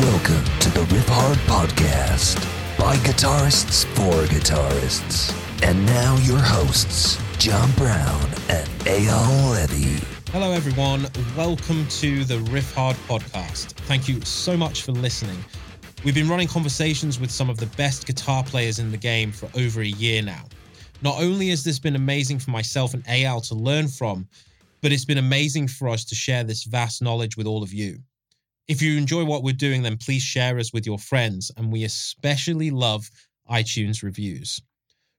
Welcome to the Riffhard Podcast by guitarists for guitarists. And now your hosts, John Browne and Eyal Levi. Hello, everyone. Welcome to the Riffhard podcast. Thank you so much for listening. We've been running conversations with some of the best guitar players in the game for over a year now. Not only has this been amazing for myself and Eyal to learn from, but it's been amazing for us to share this vast knowledge with all of you. If you enjoy what we're doing, then please share us with your friends, and we especially love iTunes reviews.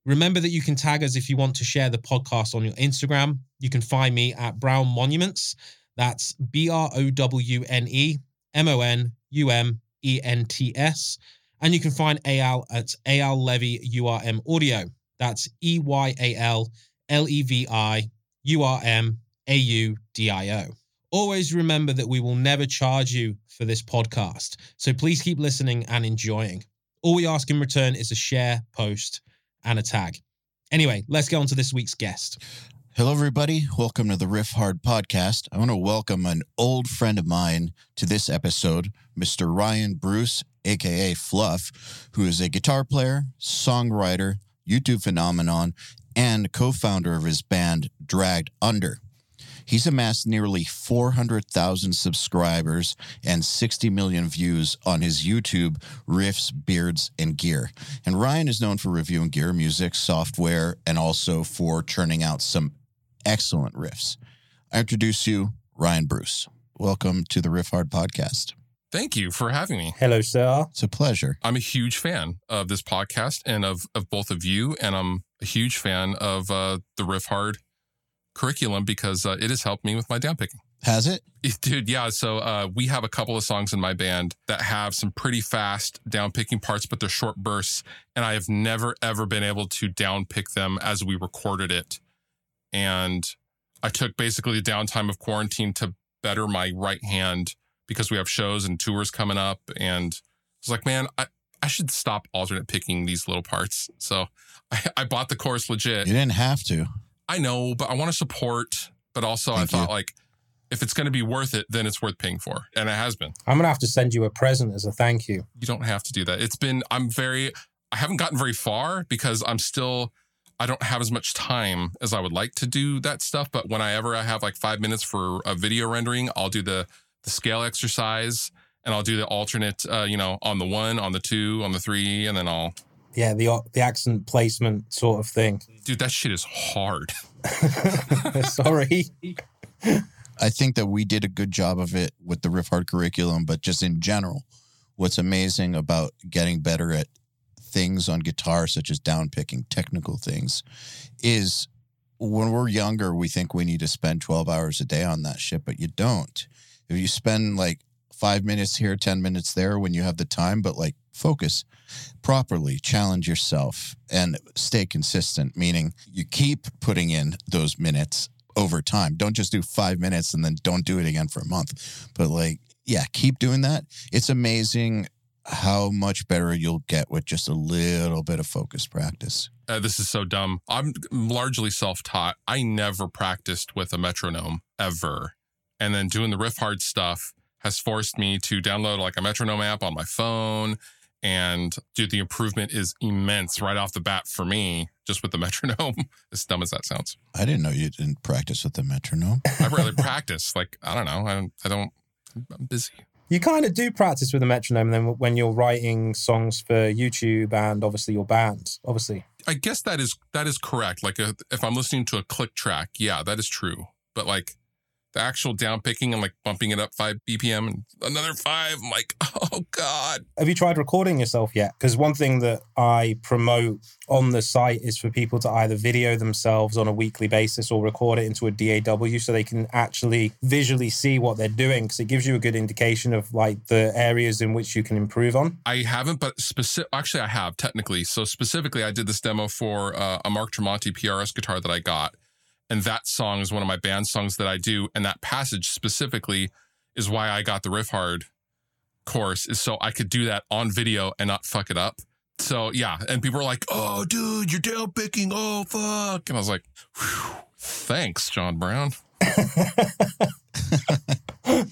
Remember that you can tag us if you want to share the podcast on your Instagram. You can find me at Browne Monuments. That's B R O W N E M O N U M E N T S. And you can find Eyal at Eyal Levi URM Audio. That's E Y A L L E V I U R M A U D I O. Always remember that we will never charge you for this podcast. So please keep listening and enjoying. All we ask in return is a share, post, and a tag. Anyway, let's get on to this week's guest. Hello, everybody. Welcome to the Riffhard podcast. I want to welcome an old friend of mine to this episode, Mr. Ryan Bruce, aka Fluff, who is a guitar player, songwriter, YouTube phenomenon, and co founder of his band Dragged Under. He's amassed nearly 400,000 subscribers and 60 million views on his YouTube Riffs, Beards, and Gear. And Ryan is known for reviewing gear, music, software, and also for churning out some excellent riffs. I introduce you, Ryan Bruce. Welcome to the Riffhard podcast. Thank you for having me. Hello, sir. It's a pleasure. I'm a huge fan of this podcast and of, of both of you. And I'm a huge fan of uh, the Riffhard curriculum because uh, it has helped me with my down picking. Has it? Dude, yeah. So uh, we have a couple of songs in my band that have some pretty fast down picking parts, but they're short bursts. And I have never, ever been able to down pick them as we recorded it. And I took basically the downtime of quarantine to better my right hand because we have shows and tours coming up. And I was like, man, I, I should stop alternate picking these little parts. So I, I bought the course legit. You didn't have to. I know, but I want to support. But also, Thank I thought you. like, if it's going to be worth it, then it's worth paying for, and it has been. I'm going to have to send you a present as a thank you. You don't have to do that. It's been. I'm very. I haven't gotten very far because I'm still. I don't have as much time as I would like to do that stuff. But whenever I have like five minutes for a video rendering, I'll do the the scale exercise and I'll do the alternate. Uh, you know, on the one, on the two, on the three, and then I'll. Yeah, the the accent placement sort of thing. Dude, that shit is hard. Sorry. I think that we did a good job of it with the Riffhard curriculum, but just in general, what's amazing about getting better at things on guitar, such as down picking, technical things, is when we're younger, we think we need to spend 12 hours a day on that shit, but you don't. If you spend like five minutes here, 10 minutes there when you have the time, but like focus properly, challenge yourself, and stay consistent, meaning you keep putting in those minutes over time. Don't just do five minutes and then don't do it again for a month. But like, yeah, keep doing that. It's amazing how much better you'll get with just a little bit of focused practice. Uh, this is so dumb. I'm largely self taught. I never practiced with a metronome ever. And then doing the Riffhard stuff has forced me to download like a metronome app on my phone. And dude, the improvement is immense right off the bat for me, just with the metronome, as dumb as that sounds. I didn't know you didn't practice with the metronome. I rarely practice. Like, I don't know. I don't, I don't, I'm busy. You kind of do practice with a metronome then when you're writing songs for YouTube and obviously your band, obviously. I guess that is that is correct. Like uh if I'm listening to a click track, yeah, that is true. But like the actual down picking and like bumping it up five BPM and another five, I'm like, oh god. Have you tried recording yourself yet? Because one thing that I promote on the site is for people to either video themselves on a weekly basis or record it into a DAW so they can actually visually see what they're doing because it gives you a good indication of like the areas in which you can improve on. I haven't, but specific. Actually, I have technically. So specifically, I did this demo for uh, a Mark Tremonti PRS guitar that I got, and that song is one of my band songs that I do, and that passage specifically is why I got the Riffhard course, is so I could do that on video and not fuck it up. So yeah, and people were like, "Oh, dude, you're down picking. Oh, fuck," and I was like, "Whew, "Thanks, John Browne."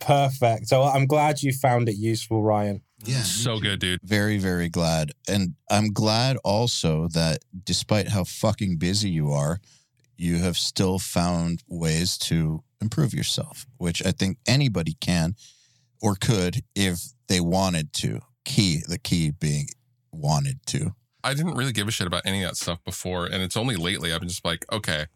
Perfect. So I'm glad you found it useful, Ryan. Yeah. so good, dude. Very, very glad. And I'm glad also that despite how fucking busy you are, you have still found ways to improve yourself, which I think anybody can or could if they wanted to. Key, the key being wanted to. I didn't really give a shit about any of that stuff before. And it's only lately I've been just like, okay,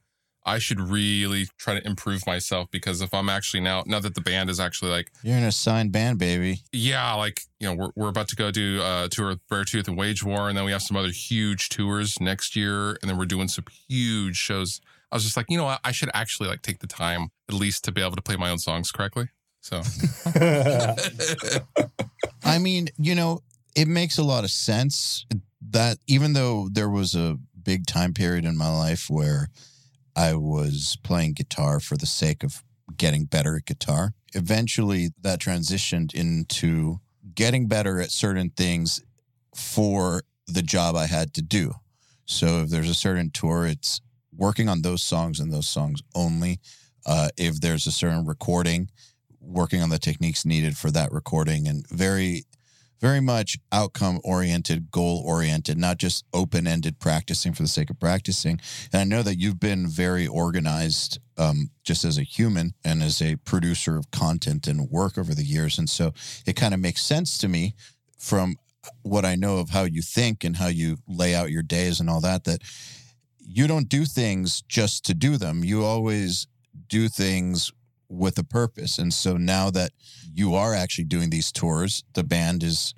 I should really try to improve myself because if I'm actually now, now that the band is actually like, You're in a signed band, baby. yeah, like, you know, we're, we're about to go do a tour with Beartooth and Wage War. And then we have some other huge tours next year. And then we're doing some huge shows. I was just like, you know what? I should actually like take the time at least to be able to play my own songs correctly. So I mean, you know, it makes a lot of sense that even though there was a big time period in my life where I was playing guitar for the sake of getting better at guitar, eventually that transitioned into getting better at certain things for the job I had to do. So if there's a certain tour, it's working on those songs and those songs only. Uh, if there's a certain recording, working on the techniques needed for that recording and very very much outcome oriented goal oriented not just open ended practicing for the sake of practicing and i know that you've been very organized um, just as a human and as a producer of content and work over the years and so it kind of makes sense to me from what i know of how you think and how you lay out your days and all that that you don't do things just to do them you always do things with a purpose. And so now that you are actually doing these tours, the band is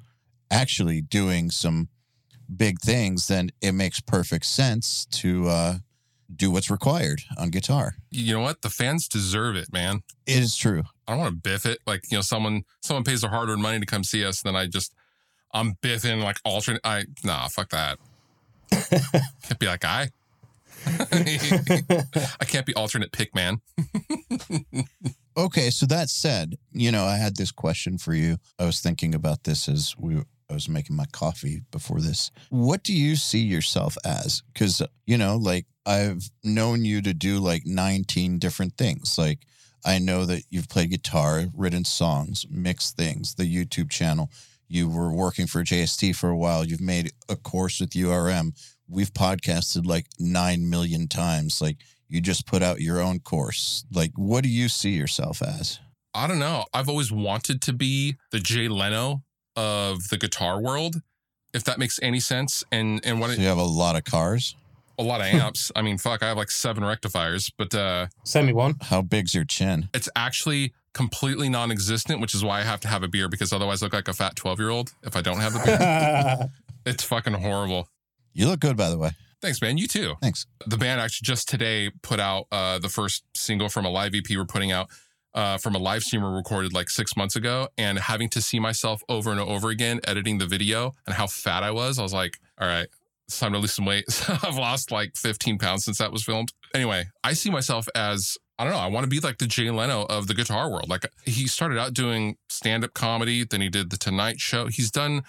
actually doing some big things, then it makes perfect sense to uh, do what's required on guitar. you know what? The fans deserve it, man. It is true. I don't want to biff it. Like, you know, someone someone pays their hard earned money to come see us, and then I just I'm biffing like alternate I nah, fuck that. can't be that guy. I can't be alternate pick man. Okay, so that said, you know, I had this question for you. I was thinking about this as we I was making my coffee before this. What do you see yourself as? Cuz you know, like I've known you to do like 19 different things. Like I know that you've played guitar, written songs, mixed things, the YouTube channel. You were working for JST for a while. You've made a course with URM. We've podcasted like 9 million times. Like you just put out your own course. Like, what do you see yourself as? I don't know. I've always wanted to be the Jay Leno of the guitar world, if that makes any sense. And and what So you have a lot of cars. A lot of amps. I mean, fuck, I have like seven rectifiers, but uh Send me one. How big's your chin? it's actually completely non-existent, which is why I have to have a beer because otherwise I look like a fat 12-year-old if I don't have the beer. it's fucking horrible. You look good, by the way. Thanks, man. You too. Thanks. the band actually just today put out uh, the first single from a live EP we're putting out uh, from a live stream we recorded like six months ago. And having to see myself over and over again editing the video and how fat I was, I was like, all right, it's time to lose some weight. I've lost like 15 pounds since that was filmed. Anyway, I see myself as I don't know. I want to be like the Jay Leno of the guitar world. Like he started out doing stand up comedy, then he did the Tonight Show. He's done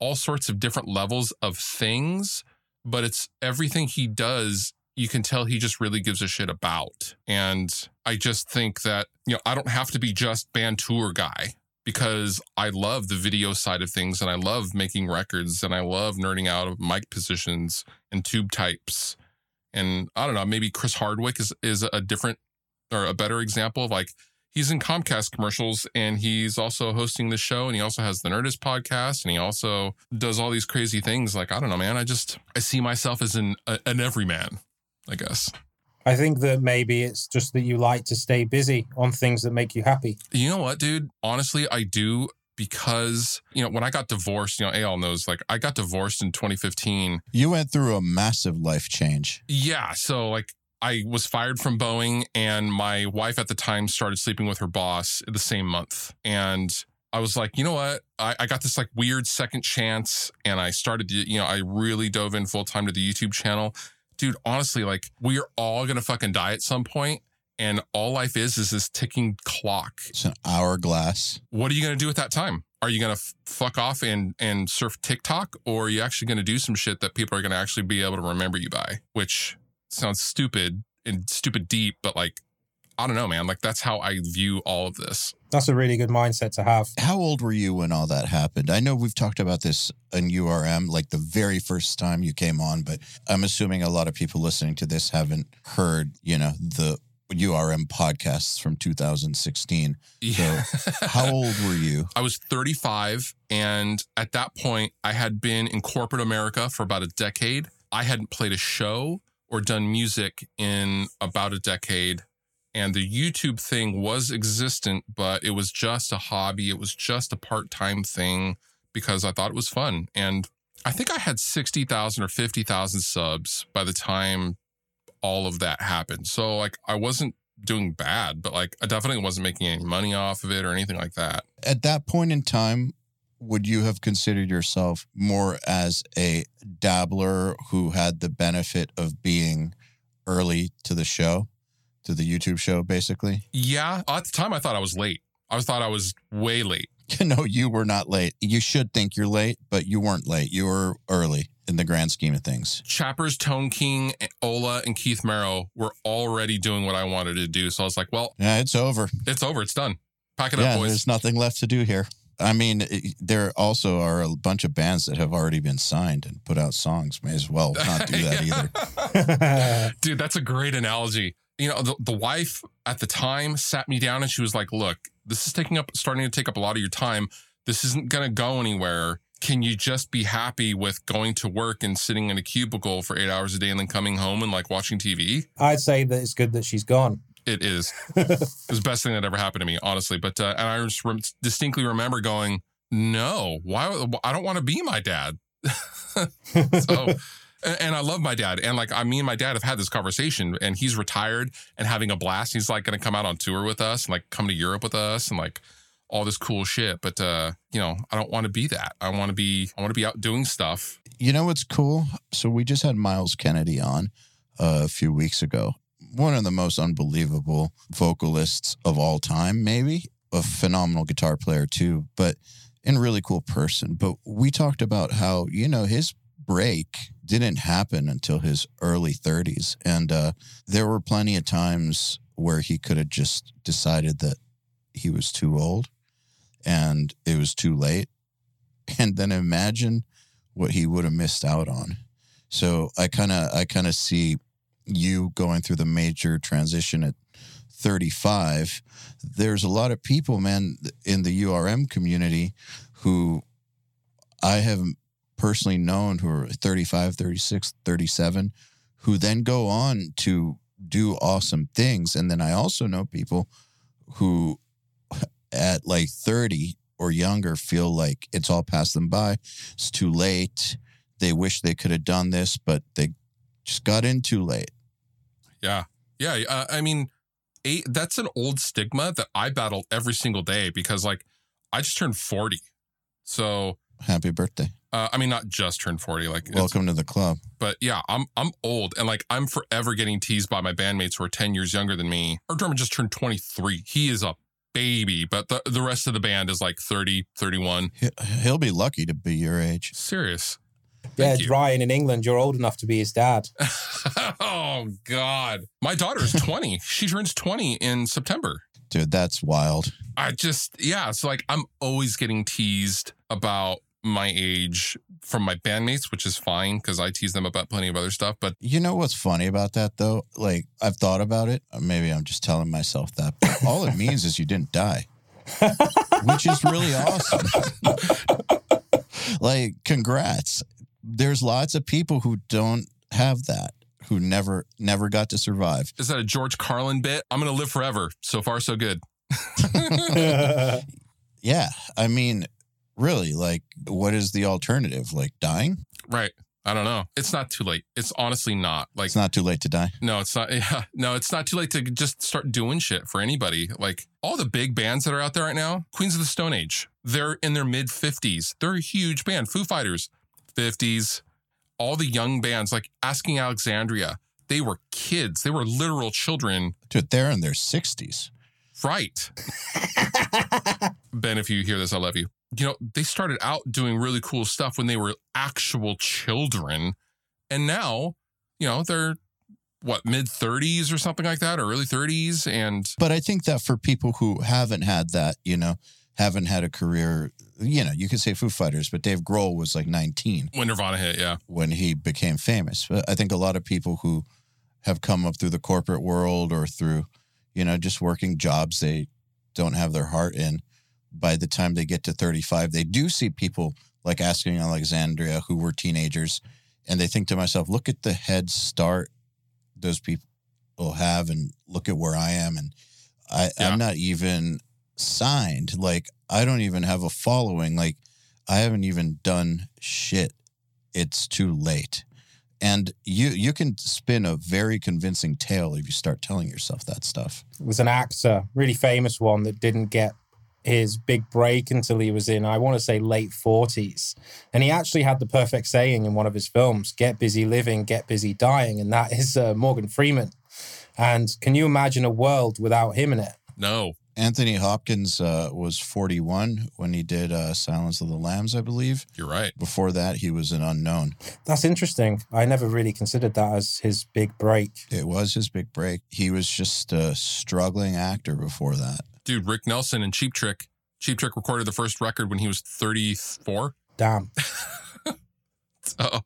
all sorts of different levels of things but it's everything he does you can tell he just really gives a shit about and i just think that you know i don't have to be just band tour guy because i love the video side of things and i love making records and i love nerding out of mic positions and tube types and i don't know maybe chris hardwick is is a different or a better example of like he's in Comcast commercials and he's also hosting the show and he also has the Nerdist podcast and he also does all these crazy things. Like, I don't know, man. I just, I see myself as an, a, an everyman, I guess. I think that maybe it's just that you like to stay busy on things that make you happy. You know what, dude? Honestly, I do because, you know, when I got divorced, you know, Eyal knows, like, I got divorced in 2015. You went through a massive life change. Yeah. So, like, I was fired from Boeing, and my wife at the time started sleeping with her boss the same month. And I was like, you know what? I, I got this like weird second chance, and I started, to, you know, I really dove in full time to the YouTube channel. Dude, honestly, like, we are all gonna fucking die at some point, and all life is is this ticking clock. It's an hourglass. What are you gonna do with that time? Are you gonna f- fuck off and and surf TikTok, or are you actually gonna do some shit that people are gonna actually be able to remember you by? Which sounds stupid and stupid deep, but like I don't know, man. Like that's how I view all of this. That's a really good mindset to have. How old were you when all that happened? I know we've talked about this in URM, like the very first time you came on, but I'm assuming a lot of people listening to this haven't heard, you know, the URM podcasts from 2016. Yeah. How old were you? I was 35. And at that point, I had been in corporate America for about a decade. I hadn't played a show or done music in about a decade. And the YouTube thing was existent, but it was just a hobby. It was just a part time thing because I thought it was fun. And I think I had 60,000 or 50,000 subs by the time all of that happened. So, like, I wasn't doing bad, but like, I definitely wasn't making any money off of it or anything like that. At that point in time, would you have considered yourself more as a dabbler who had the benefit of being early to the show, to the YouTube show, basically? Yeah. At the time, I thought I was late. I thought I was way late. no, you were not late. You should think you're late, but you weren't late. You were early in the grand scheme of things. Chappers, Tone King, Ola, and Keith Merrow were already doing what I wanted to do. So I was like, well, Yeah, it's over. it's over. It's done. Pack it yeah, up, boys. there's nothing left to do here. I mean, it- there also are a bunch of bands that have already been signed and put out songs. May as well not do that either. Dude, that's a great analogy. You know, the, the wife at the time sat me down and she was like, look, this is taking up, starting to take up a lot of your time. This isn't going to go anywhere. Can you just be happy with going to work and sitting in a cubicle for eight hours a day and then coming home and like watching TV? I'd say that it's good that she's gone. It is. it was the best thing that ever happened to me, honestly. But, uh, and I just rem- distinctly remember going, no, why? I don't want to be my dad. so, and, I love my dad. And like, I, me and my dad have had this conversation and he's retired and having a blast. He's like going to come out on tour with us and like come to Europe with us and like all this cool shit. But, uh, you know, I don't want to be that. I want to be, I want to be out doing stuff. You know what's cool? So we just had Myles Kennedy on uh, a few weeks ago. One of the most unbelievable vocalists of all time, maybe a phenomenal guitar player too, but and really cool person. But we talked about how you know his break didn't happen until his early 30s, and uh, there were plenty of times where he could have just decided that he was too old and it was too late, and then imagine what he would have missed out on. So I kind of I kind of see you going through the major transition at 35. There's a lot of people, man, in the URM community who I have personally known who are 35, 36, 37 who then go on to do awesome things and then I also know people who at like 30 or younger feel like it's all passed them by. It's too late. They wish they could have done this, but they just got in too late. Yeah. Yeah. Uh, I mean, eight, that's an old stigma that I battle every single day because, like, I just turned 40. So, Happy birthday. uh, I mean, not just turned 40, like, Welcome to the club. but yeah, I'm I'm old and like I'm forever getting teased by my bandmates who are 10 years younger than me. Our drummer just turned 23. He is a baby, but the, the rest of the band is like 30, 31. He- He'll be lucky to be your age. Serious. yeah, you. Ryan in England, you're old enough to be his dad. oh, God. My daughter is 20. she turns 20 in September. Dude, that's wild. I just, yeah. So, like, I'm always getting teased about my age from my bandmates, which is fine because I tease them about plenty of other stuff. But You know what's funny about that though? Like I've thought about it. Uh, maybe I'm just telling myself that. But all it means is you didn't die. Which is really awesome. like congrats. There's lots of people who don't have that, who never never got to survive. is that a George Carlin bit? I'm going to live forever. So far, so good. Yeah. I mean, really, like what is the alternative? Like dying? Right. I don't know. It's not too late. It's honestly not. Like, It's not too late to die. no, it's not. Yeah, no, it's not too late to just start doing shit for anybody. Like all the big bands that are out there right now, Queens of the Stone Age, they're in their mid 50s. They're a huge band. Foo Fighters, 50s. All the young bands, like Asking Alexandria, they were kids. They were literal children. Dude, they're in their 60s. Right. ben, if you hear this, I love you. You know, they started out doing really cool stuff when they were actual children. And now, you know, they're what mid 30s or something like that, or early 30s, and But I think that for people who haven't had that, you know, haven't had a career, you know, you could say Foo Fighters, but Dave Grohl was like 19 when Nirvana hit, yeah, when he became famous. But I think a lot of people who have come up through the corporate world or through, you know, just working jobs they don't have their heart in, by the time they get to 35, they do see people like Asking Alexandria who were teenagers. And they think to myself, look at the head start those people will have and look at where I am. And I, Yeah. I'm not even signed. Like, I don't even have a following. Like, I haven't even done shit. It's too late. And you you can spin a very convincing tale if you start telling yourself that stuff. It was an actor, really famous one that didn't get his big break until he was in, I want to say, late 40s. And he actually had the perfect saying in one of his films get busy living, get busy dying. And that is uh, Morgan Freeman. And can you imagine a world without him in it? no, Anthony Hopkins uh, was 41 when he did uh, Silence of the Lambs, I believe. you're right. Before that, he was an unknown. That's interesting. I never really considered that as his big break. It was his big break. He was just a struggling actor before that. Dude, Rick Nielsen and Cheap Trick. Cheap Trick recorded the first record when he was 34. Damn. So,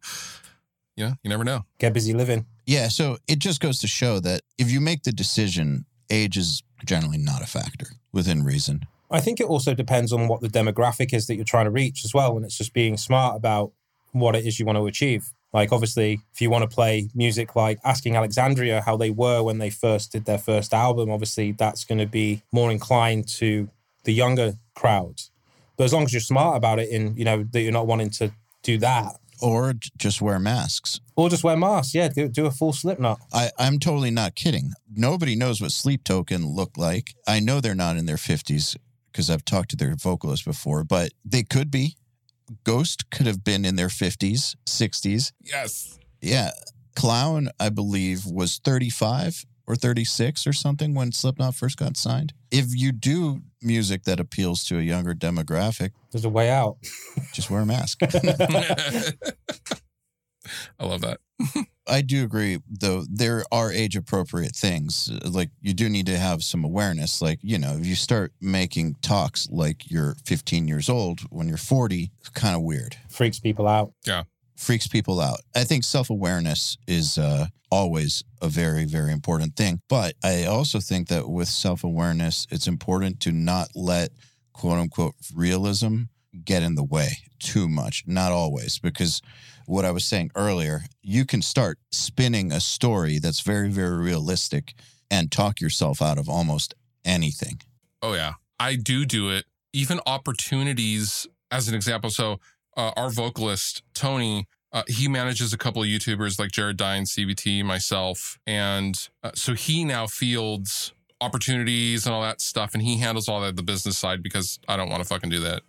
yeah, you never know. Get busy living. Yeah, so it just goes to show that if you make the decision, age is generally not a factor within reason. I think it also depends on what the demographic is that you're trying to reach as well. And it's just being smart about what it is you want to achieve. Like, obviously, if you want to play music like Asking Alexandria, how they were when they first did their first album, obviously that's going to be more inclined to the younger crowd. But as long as you're smart about it and, you know, that you're not wanting to do that, Or just wear masks. or just wear masks, yeah, do, do a full Slipknot. I, I'm totally not kidding. Nobody knows what Sleep Token look like. I know they're not in their 50s because I've talked to their vocalist before, but they could be. Ghost could have been in their 50s, 60s. Yes. Yeah. Clown, I believe, was 35 or 36 or something when Slipknot first got signed. If you do music that appeals to a younger demographic, There's a way out. just wear a mask. I love that. I do agree, though, there are age appropriate things. Like, you do need to have some awareness. Like, you know, if you start making talks like you're 15 years old when you're 40, it's kind of weird. Freaks people out. Freaks people out. I think self awareness is uh, always a very, very important thing. But I also think that with self awareness, it's important to not let quote unquote realism get in the way too much. Not always, because what I was saying earlier, you can start spinning a story that's very, very realistic and talk yourself out of almost anything. Oh yeah, I do do it. Even opportunities, as an example. So uh, our vocalist Tony, uh, he manages a couple of YouTubers like Jared Dine, CBT, myself, and uh, so he now fields opportunities and all that stuff, and he handles all that the business side because I don't want to fucking do that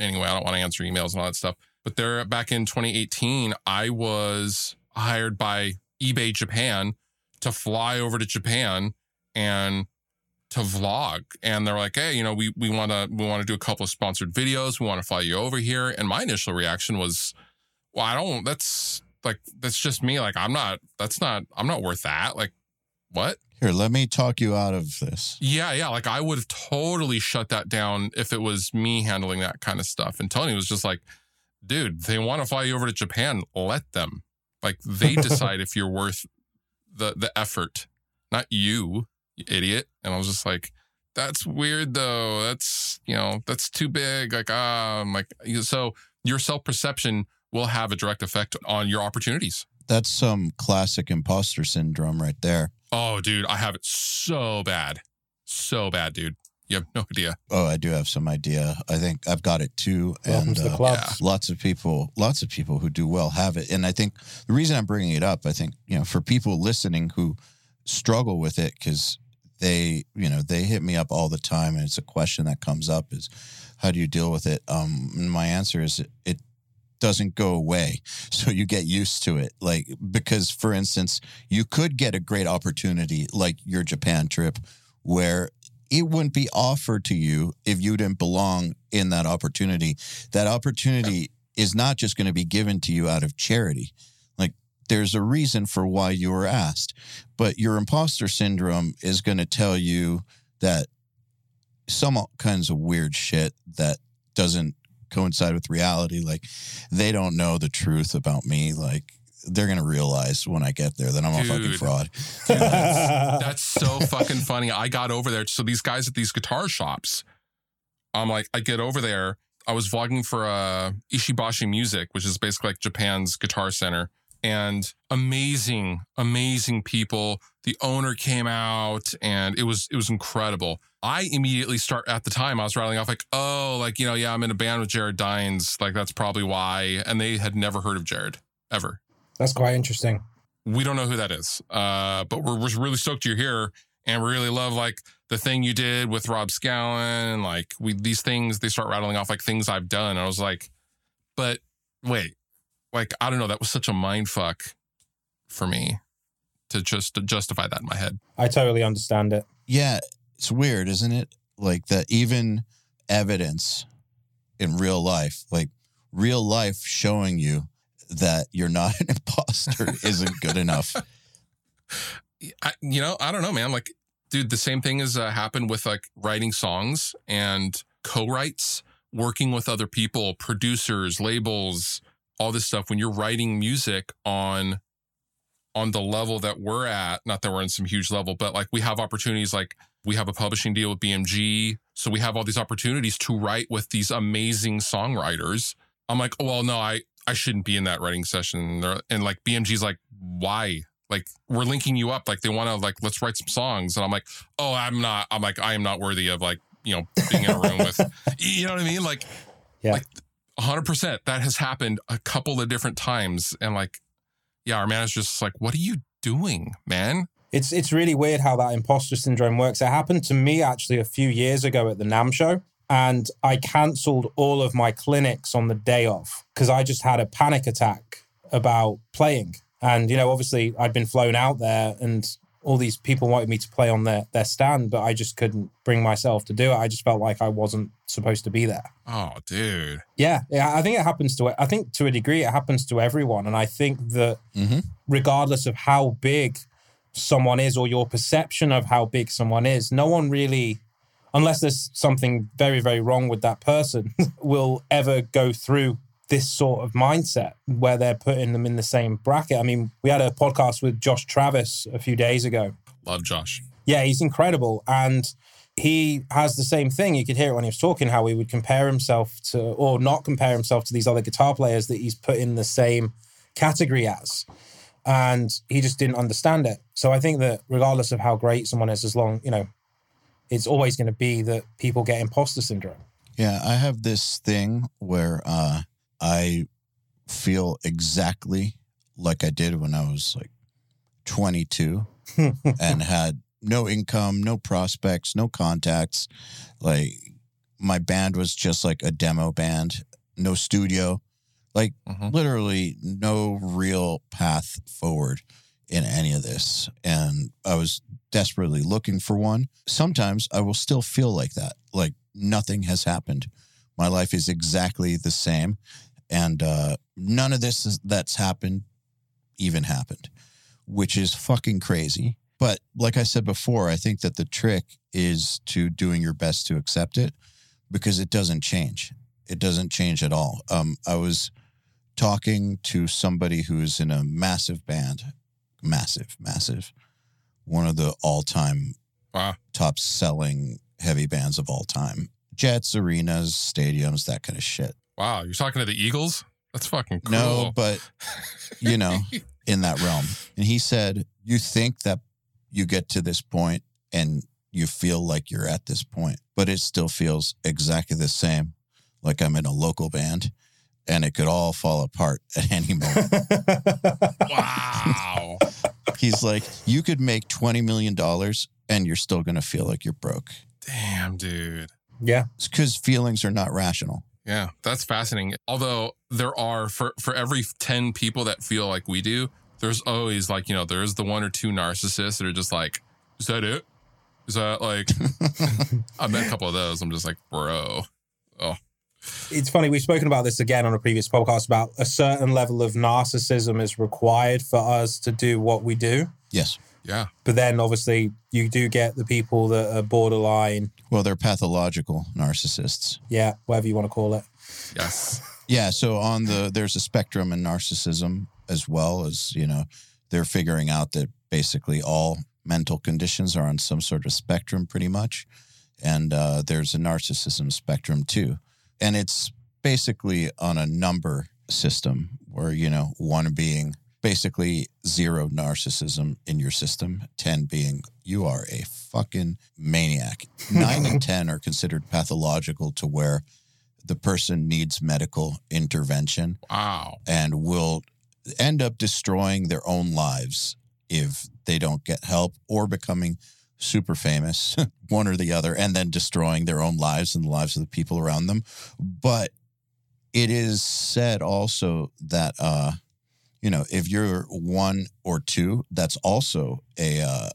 anyway. I don't want to answer emails and all that stuff. But there, back in 2018, I was hired by eBay Japan to fly over to Japan and to vlog. And they're like hey you know we we want to we want to do a couple of sponsored videos. We want to fly you over here. And my initial reaction was well i don't that's like that's just me. Like i'm not that's not i'm not worth that. Like what? Here, let me talk you out of this. yeah yeah. Like i would have totally shut that down if it was me handling that kind of stuff. And tony was just like dude they want to fly you over to japan. Let them. Like they decide if you're worth the the effort. Not you you idiot and i was just like that's weird though that's you know that's too big like um like so your self-perception will have a direct effect on your opportunities That's some classic imposter syndrome right there. oh dude i have it so bad so bad dude you have no idea Oh, I do have some idea. I think I've got it too. Welcome and to the uh, yeah. lots of people, lots of people who do well have it. And I think the reason I'm bringing it up, I think, you know, for people listening who struggle with it, because they, you know, they hit me up all the time and it's a question that comes up is how do you deal with it? Um, and my answer is it doesn't go away. So you get used to it. Like, because for instance, you could get a great opportunity like your Japan trip where it wouldn't be offered to you if you didn't belong in that opportunity. That opportunity is not just going to be given to you out of charity. Like there's a reason for why you were asked. But your imposter syndrome is going to tell you that some kinds of weird shit that doesn't coincide with reality. Like they don't know the truth about me. Like they're going to realize when I get there that I'm a fucking fraud. Dude, that's, that's so fucking funny. I got over there. So these guys at these guitar shops, I'm like, I get over there. I was vlogging for uh, Ishibashi Music, which is basically like Japan's guitar center. And amazing, amazing people. The owner came out and it was it was incredible. I immediately start at the time I was rattling off like, oh, like, you know, yeah, I'm in a band with Jared Dines. Like that's probably why. And they had never heard of Jared ever That's quite interesting. we don't know who that is. Uh, but we're, we're really stoked you're here and we really love like the thing you did with Rob Scallon like we these things they start rattling off like things I've done. I was like, but wait, like I don't know, that was such a mind fuck for me to just to justify that in my head. I totally understand it. Yeah, it's weird, isn't it? Like that even evidence in real life, like real life showing you that you're not an imposter isn't good enough. I, you know, I don't know, man. Like, dude, the same thing has uh, happened with like writing songs and co-writes, working with other people, producers, labels, all this stuff. When you're writing music on on the level that we're at, not that we're in some huge level, but like we have opportunities like we have a publishing deal with BMG. So we have all these opportunities to write with these amazing songwriters. I'm like, oh, well, no, I, I shouldn't be in that writing session. And like BMG's like, why? Like we're linking you up. Like they want to like, let's write some songs. And I'm like, oh, I'm not, I'm like, I am not worthy of like, you know, being in a room with, you know what I mean? Like, Yeah. like 100% that has happened a couple of different times. And like, yeah, our manager's just like, what are you doing, man? It's it's really weird how that imposter syndrome works. It happened to me actually a few years ago at the NAMM show, and I cancelled all of my clinics on the day of because I just had a panic attack about playing. And you know, obviously, I'd been flown out there, and all these people wanted me to play on their their stand, but I just couldn't bring myself to do it. I just felt like I wasn't supposed to be there. Oh, dude. Yeah, yeah, I think it happens to. I think to a degree, it happens to everyone, and I think that Mhm. regardless of how big someone is or your perception of how big someone is, no one really, unless there's something very, very wrong with that person, will ever go through this sort of mindset where they're putting them in the same bracket. I mean, we had a podcast with Josh Travis a few days ago, Love Josh. yeah, he's incredible. And he has the same thing. You could hear it when he was talking, how he would compare himself to, or not compare himself to these other guitar players that he's put in the same category as. And he just didn't understand it. So I think that regardless of how great someone is, as long, you know, it's always going to be that people get imposter syndrome. Yeah, I have this thing where uh, I feel exactly like I did when I was like 22 and had no income, no prospects, no contacts. Like my band was just like a demo band, no studio, like Mhm. literally no real path forward in any of this. And I was desperately looking for one. Sometimes I will still feel like that, like nothing has happened. My life is exactly the same. And uh, none of this is, that's happened even happened, which is fucking crazy. But like I said before, I think that the trick is to doing your best to accept it because it doesn't change. It doesn't change at all. Um, I was talking to somebody who's in a massive band, massive, massive, one of the all time Wow. top selling heavy bands of all time. Jets, arenas, stadiums, that kind of shit. Wow. You're talking to the Eagles? That's fucking cool. No, but you know, in that realm. And he said, You think that you get to this point and you feel like you're at this point, but it still feels exactly the same, like I'm in a local band and it could all fall apart at any moment. wow. He's like, You could make $20 million and you're still going to feel like you're broke. Damn, dude. Yeah. It's because feelings are not rational. Yeah, that's fascinating. Although there are for for every 10 people that feel like we do, there's always like, you know, there's the one or two narcissists that are just like, is that it? Is that like I met a couple of those. I'm just like, bro. Oh. It's funny we've spoken about this again on a previous podcast about a certain level of narcissism is required for us to do what we do Yes. Yeah. but then obviously you do get the people that are borderline Well, they're pathological narcissists. yeah whatever you want to call it Yes. Yeah. So on the there's a spectrum in narcissism as well as you know they're figuring out that basically all mental conditions are on some sort of spectrum, pretty much, and uh, there's a narcissism spectrum too, and it's basically on a number system where you know one being basically zero narcissism in your system, ten being you are a fucking maniac. Nine and ten are considered pathological to where the person needs medical intervention Wow. and will end up destroying their own lives if they don't get help or becoming super famous, one or the other, and then destroying their own lives and the lives of the people around them. But it is said also that, uh, you know, if you're one or two, that's also a uh,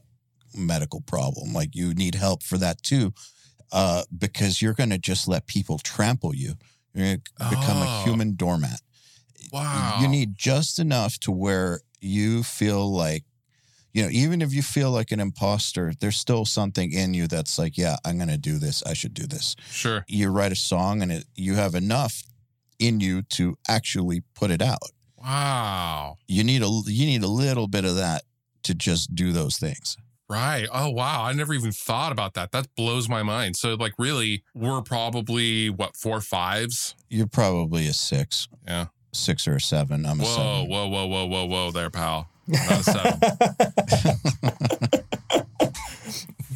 medical problem. Like you need help for that too, uh, because you're going to just let people trample you. You're going to become a Oh. human doormat. Wow. You need just enough to where you feel like, you know, even if you feel like an imposter, there's still something in you that's like, yeah, I'm going to do this. I should do this. Sure. You write a song and it, you have enough in you to actually put it out. Wow. You need a you need a little bit of that to just do those things. Right. Oh, wow. I never even thought about that. That blows my mind. So, like, really, we're probably what, four fives? You're probably a six. Yeah. Six or a seven. I'm a Whoa, seven. whoa, whoa, whoa, whoa, whoa, there, pal. Not a seven.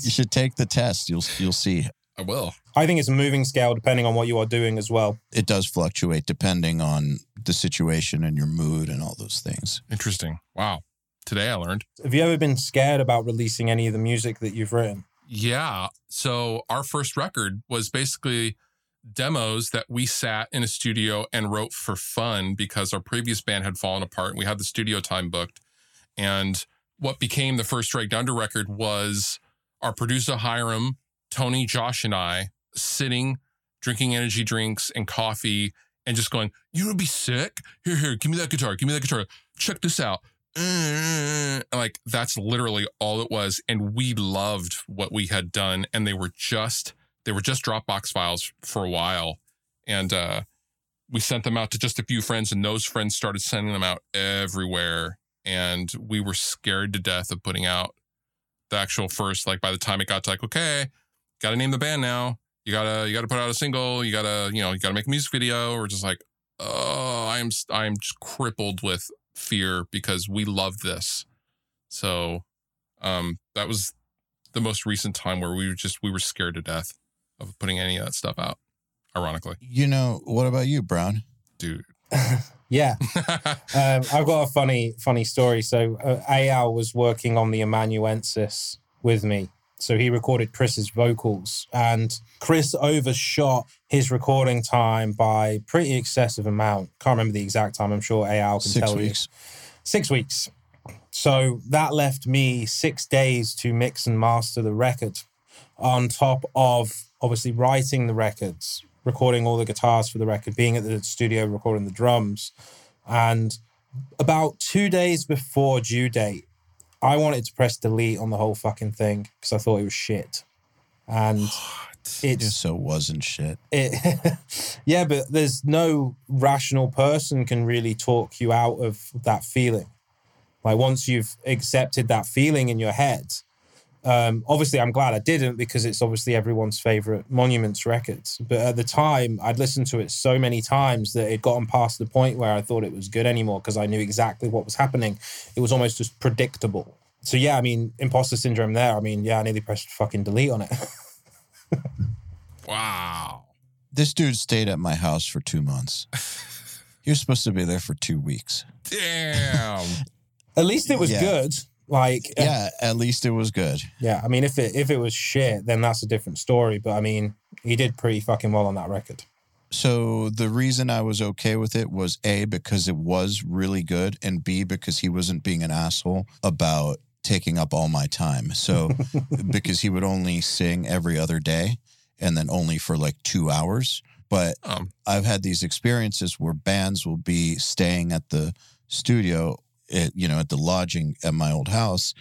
You should take the test. You'll you'll see. I will. i think it's a moving scale depending on what you are doing as well It does fluctuate depending on the situation and your mood and all those things. Interesting. Wow. Today I learned. have you ever been scared about releasing any of the music that you've written Yeah. So, our first record was basically demos that we sat in a studio and wrote for fun because our previous band had fallen apart and we had the studio time booked. And what became the first Dragged Under record was our producer Hiram, Tony, Josh, and I sitting, drinking energy drinks and coffee, and just going, You would be sick? Here, here, give me that guitar, give me that guitar. Check this out. Like that's literally all it was. And we loved what we had done. And they were just they were just Dropbox files for a while. And uh we sent them out to just a few friends, and those friends started sending them out everywhere. And we were scared to death of putting out the actual first, like by the time it got to like, okay, gotta name the band now. You gotta you gotta put out a single, you gotta, you know, you gotta make a music video. We're just like, oh, I'm I'm just crippled with fear because we love this. So um that was the most recent time where we were just we were scared to death of putting any of that stuff out. Ironically. You know, what about you, Browne? Dude. yeah um, I've got a funny, funny story. So uh, Eyal was working on the amanuensis with me. So he recorded Chris's vocals, and Chris overshot his recording time by pretty excessive amount. Can't remember the exact time. I'm sure Eyal can Six tell weeks. you. Six weeks. So that left me six days to mix and master the record, on top of obviously writing the records, recording all the guitars for the record, being at the studio recording the drums. And about two days before due date, I wanted to press delete on the whole fucking thing because I thought it was shit. And It it's so wasn't shit. it yeah, but there's no rational person can really talk you out of that feeling. Like once you've accepted that feeling in your head, um, obviously I'm glad I didn't because it's obviously everyone's favorite Monuments records. But at the time, I'd listened to it so many times that it gotten past the point where I thought it was good anymore because I knew exactly what was happening. It was almost just predictable. So yeah, I mean, imposter syndrome there. I mean, yeah, I nearly pressed fucking delete on it. wow. This dude stayed at my house for two months. he was supposed to be there for two weeks. Damn. At least it was Yeah. good. Like Yeah, at least it was good. Yeah, I mean, if it if it was shit, then that's a different story. But I mean, he did pretty fucking well on that record. So the reason I was okay with it was A, because it was really good, and B, because he wasn't being an asshole about taking up all my time. So because he would only sing every other day and then only for like two hours. But Um, I've had these experiences where bands will be staying at the studio, at, you know, at the lodging at my old house,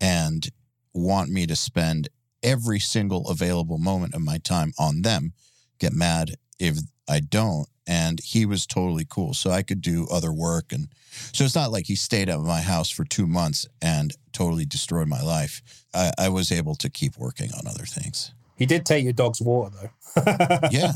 and want me to spend every single available moment of my time on them. Get mad if I don't. And he was totally cool. So I could do other work. And so it's not like he stayed at my house for two months and totally destroyed my life. I, I was able to keep working on other things. He did take your dog's water though. Yeah.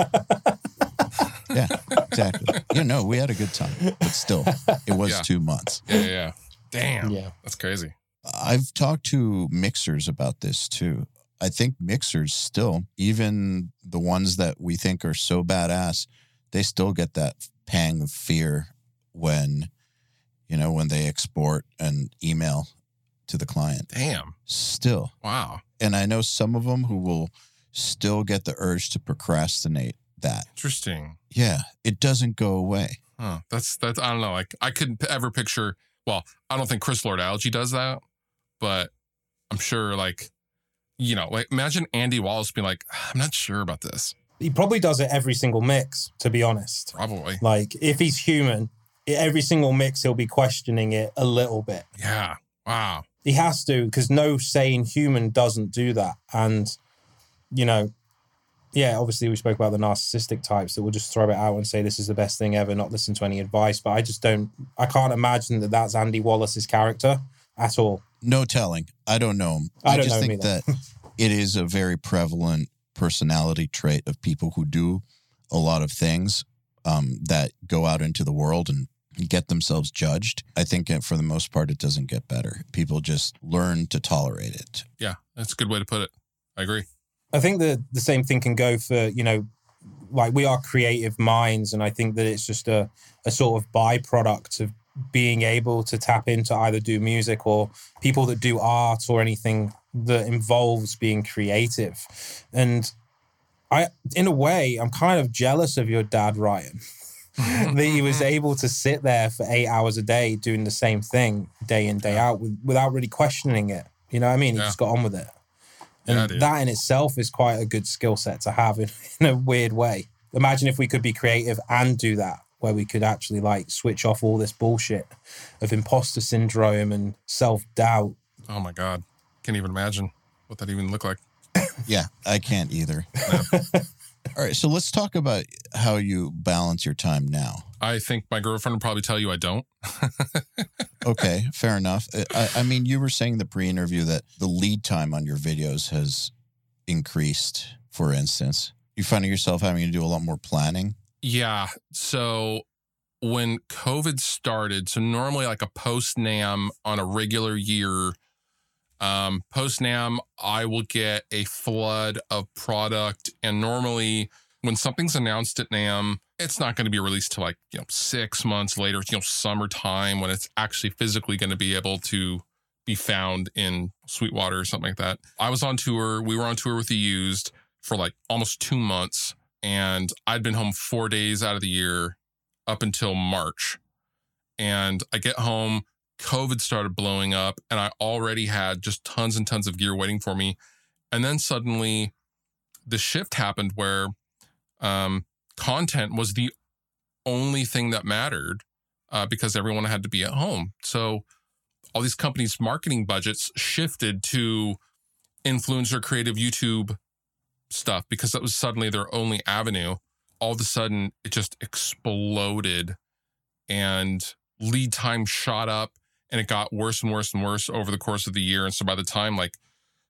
yeah, exactly. You know, we had a good time, but still, it was Yeah. two months. yeah, yeah, yeah. Damn. Yeah. That's crazy. I've talked to mixers about this too. I think mixers still, even the ones that we think are so badass, they still get that pang of fear when, you know, when they export an email to the client. Damn. Still. Wow. And I know some of them who will still get the urge to procrastinate that. Interesting. Yeah, it doesn't go away. Huh. That's that's I don't know. Like I couldn't ever picture. Well, I don't think Chris Lord-Alge does that, but I'm sure. Like, you know, like imagine Andy Wallace being like, ah, I'm not sure about this. He probably does it every single mix, to be honest. Probably. Like if he's human, every single mix he'll be questioning it a little bit. Yeah. Wow. He has to because no sane human doesn't do that. And you know, yeah, obviously we spoke about the narcissistic types that will just throw it out and say this is the best thing ever, not listen to any advice. But I just don't, I can't imagine that that's Andy Wallace's character at all. No telling. I don't know him. I don't just know think either. that it is a very prevalent personality trait of people who do a lot of things um, that go out into the world and get themselves judged. I think for the most part, it doesn't get better. People just learn to tolerate it. Yeah. That's a good way to put it. I agree. I think the the same thing can go for you know, like we are creative minds, and I think that it's just a a sort of byproduct of being able to tap into either do music or people that do art or anything that involves being creative, and I in a way I'm kind of jealous of your dad Ryan. that he was able to sit there for eight hours a day doing the same thing day in day out with, without really questioning it. You know what I mean? He Yeah. just got on with it. And Yeah, that in itself is quite a good skill set to have in, in a weird way. Imagine if we could be creative and do that, where we could actually like switch off all this bullshit of imposter syndrome and self doubt. Oh my God. Can't even imagine what that even looked like. Yeah, I can't either. All right, so let's talk about how you balance your time now. I think my girlfriend would probably tell you I don't. Okay, fair enough. I, I mean, you were saying in the pre-interview that the lead time on your videos has increased. For instance, you're finding yourself having to do a lot more planning. Yeah. So when COVID started, so normally like a post NAMM on a regular year, um, post NAMM, I will get a flood of product. And normally when something's announced at NAMM, it's not going to be released to like, you know, six months later, you know, summertime when it's actually physically going to be able to be found in Sweetwater or something like that. I was on tour. We were on tour with the used for like almost two months and I'd been home four days out of the year up until March. And I get home, COVID started blowing up, and I already had just tons and tons of gear waiting for me. And then suddenly the shift happened where um, content was the only thing that mattered uh, because everyone had to be at home. So all these companies' marketing budgets shifted to influencer creative YouTube stuff because that was suddenly their only avenue. All of a sudden, it just exploded and lead time shot up and it got worse and worse and worse over the course of the year. And so by the time like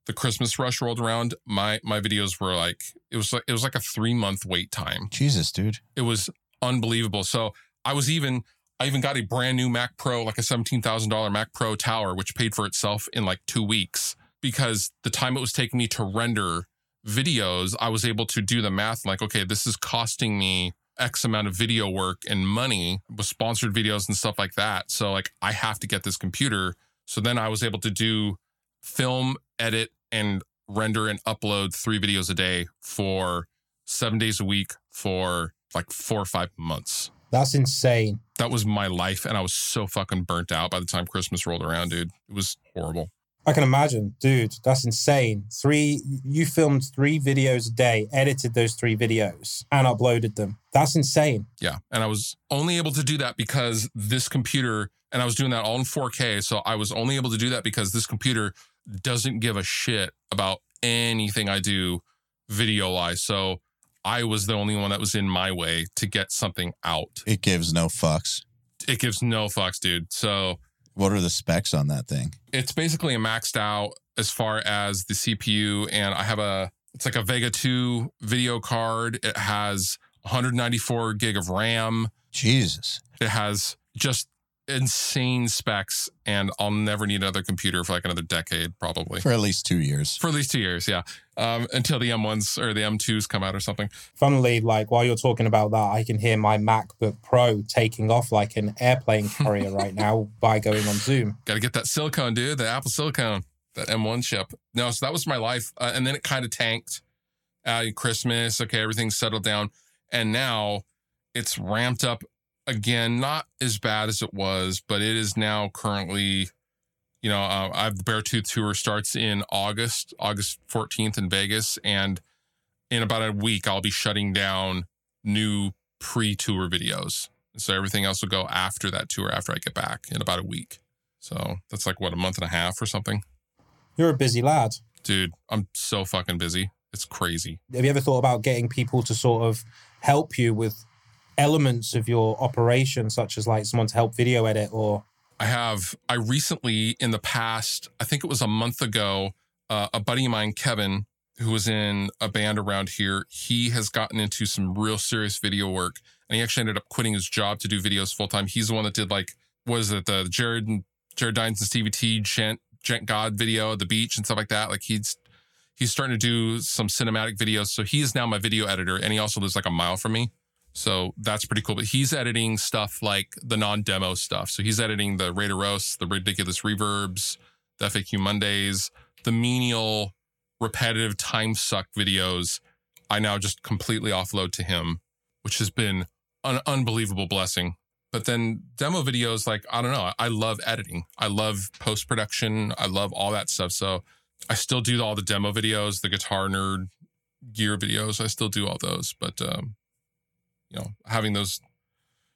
the Christmas rush rolled around, my my videos were like it was like it was like a three month wait time. Jesus, dude. It was unbelievable. So I was even I even got a brand new Mac Pro, like a seventeen thousand dollar Mac Pro tower, which paid for itself in like two weeks because the time it was taking me to render videos, I was able to do the math. Like, okay, this is costing me X amount of video work and money with sponsored videos and stuff like that. So like, I have to get this computer. So then I was able to do film, edit, and render and upload three videos a day for seven days a week for like four or five months. That's insane. That was my life. And I was so fucking burnt out by the time Christmas rolled around, dude. It was horrible. I can imagine, dude. That's insane. Three, you filmed three videos a day, edited those three videos, and uploaded them. That's insane. Yeah. And I was only able to do that because this computer, and I was doing that all in 4K. So I was only able to do that because this computer doesn't give a shit about anything I do video wise. So I was the only one that was in my way to get something out. It gives no fucks. It gives no fucks, dude. So What are the specs on that thing? it's basically a maxed out as far as the CPU, and I have a it's like a Vega 2 video card. It has 194 gig of RAM. Jesus. It has just insane specs, and I'll never need another computer for like another decade, probably. For at least two years. For at least two years, yeah. Um, until the M1s or the M2s come out or something. Funnily, like while you're talking about that, I can hear my MacBook Pro taking off like an airplane carrier right now by going on Zoom. Got to get that silicone, dude, the Apple silicone, that M1 chip. No, so that was my life. Uh, and then it kind of tanked uh, Christmas. Okay, everything's settled down. And now it's ramped up again, not as bad as it was, but it is now currently, you know, uh, I have the Beartooth tour starts in August, August 14th in Vegas. And in about a week, I'll be shutting down new pre tour videos. So everything else will go after that tour after I get back in about a week. So that's like what a month and a half or something. You're a busy lad. Dude, I'm so fucking busy. It's crazy. Have you ever thought about getting people to sort of help you with elements of your operation, such as like someone to help video edit or I have, I recently in the past, I think it was a month ago, uh, a buddy of mine, Kevin, who was in a band around here, he has gotten into some real serious video work. And he actually ended up quitting his job to do videos full time. He's the one that did like, was it the Jared Jared Dines and Stevie T Djent, Djent God video, at the beach and stuff like that. Like he's, he's starting to do some cinematic videos. So he is now my video editor and he also lives like a mile from me. So that's pretty cool. But he's editing stuff like the non-demo stuff. So he's editing the Raider Roasts, the ridiculous reverbs, the FAQ Mondays, the menial, repetitive time suck videos. I now just completely offload to him, which has been an unbelievable blessing. But then demo videos, like, I don't know, I love editing. I love post production. I love all that stuff. So I still do all the demo videos, the guitar nerd gear videos. I still do all those. But, um, you know, having those,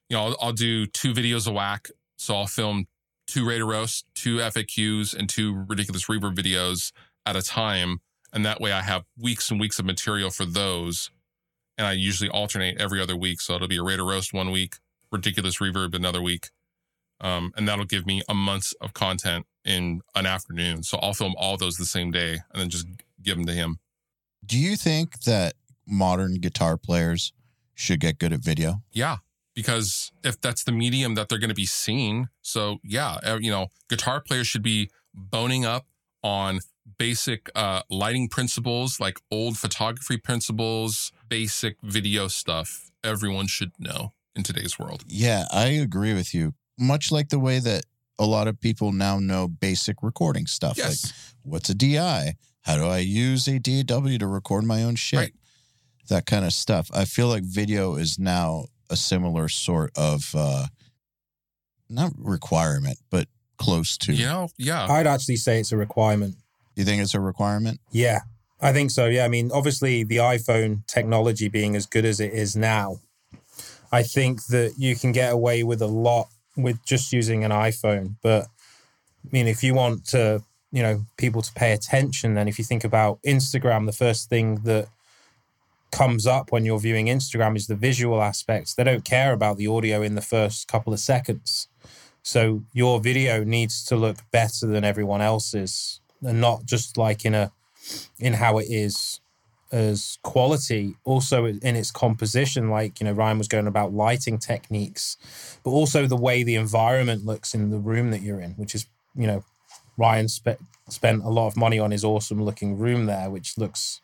you know, I'll, I'll do two videos a whack. So I'll film two Raider roasts, two FAQs, and two ridiculous reverb videos at a time. And that way I have weeks and weeks of material for those. And I usually alternate every other week. So it'll be a Raider roast one week, ridiculous reverb another week. Um, and that'll give me a month of content in an afternoon. So I'll film all those the same day and then just give them to him. Do you think that modern guitar players should get good at video? Yeah, because if that's the medium that they're going to be seeing, so yeah, uh, you know, guitar players should be boning up on basic uh, lighting principles, like old photography principles, basic video stuff. Everyone should know in today's world. Yeah, I agree with you. Much like the way that a lot of people now know basic recording stuff. Yes, Like, what's a DI? How do I use a DAW to record my own shit? Right. That kind of stuff. I feel like video is now a similar sort of uh not requirement, but close to. you know, yeah, I'd actually say it's a requirement. You think it's a requirement? Yeah, I think so. Yeah, I mean, obviously, the iPhone technology being as good as it is now, I think that you can get away with a lot with just using an iPhone. But I mean, if you want to, you know, people to pay attention, then if you think about Instagram, the first thing that comes up when you're viewing Instagram is the visual aspects. They don't care about the audio in the first couple of seconds. So your video needs to look better than everyone else's and not just like in a in how it is as quality also in its composition like you know ryan was going about lighting techniques but also the way the environment looks in the room that you're in which is you know ryan spe- spent a lot of money on his awesome looking room there which looks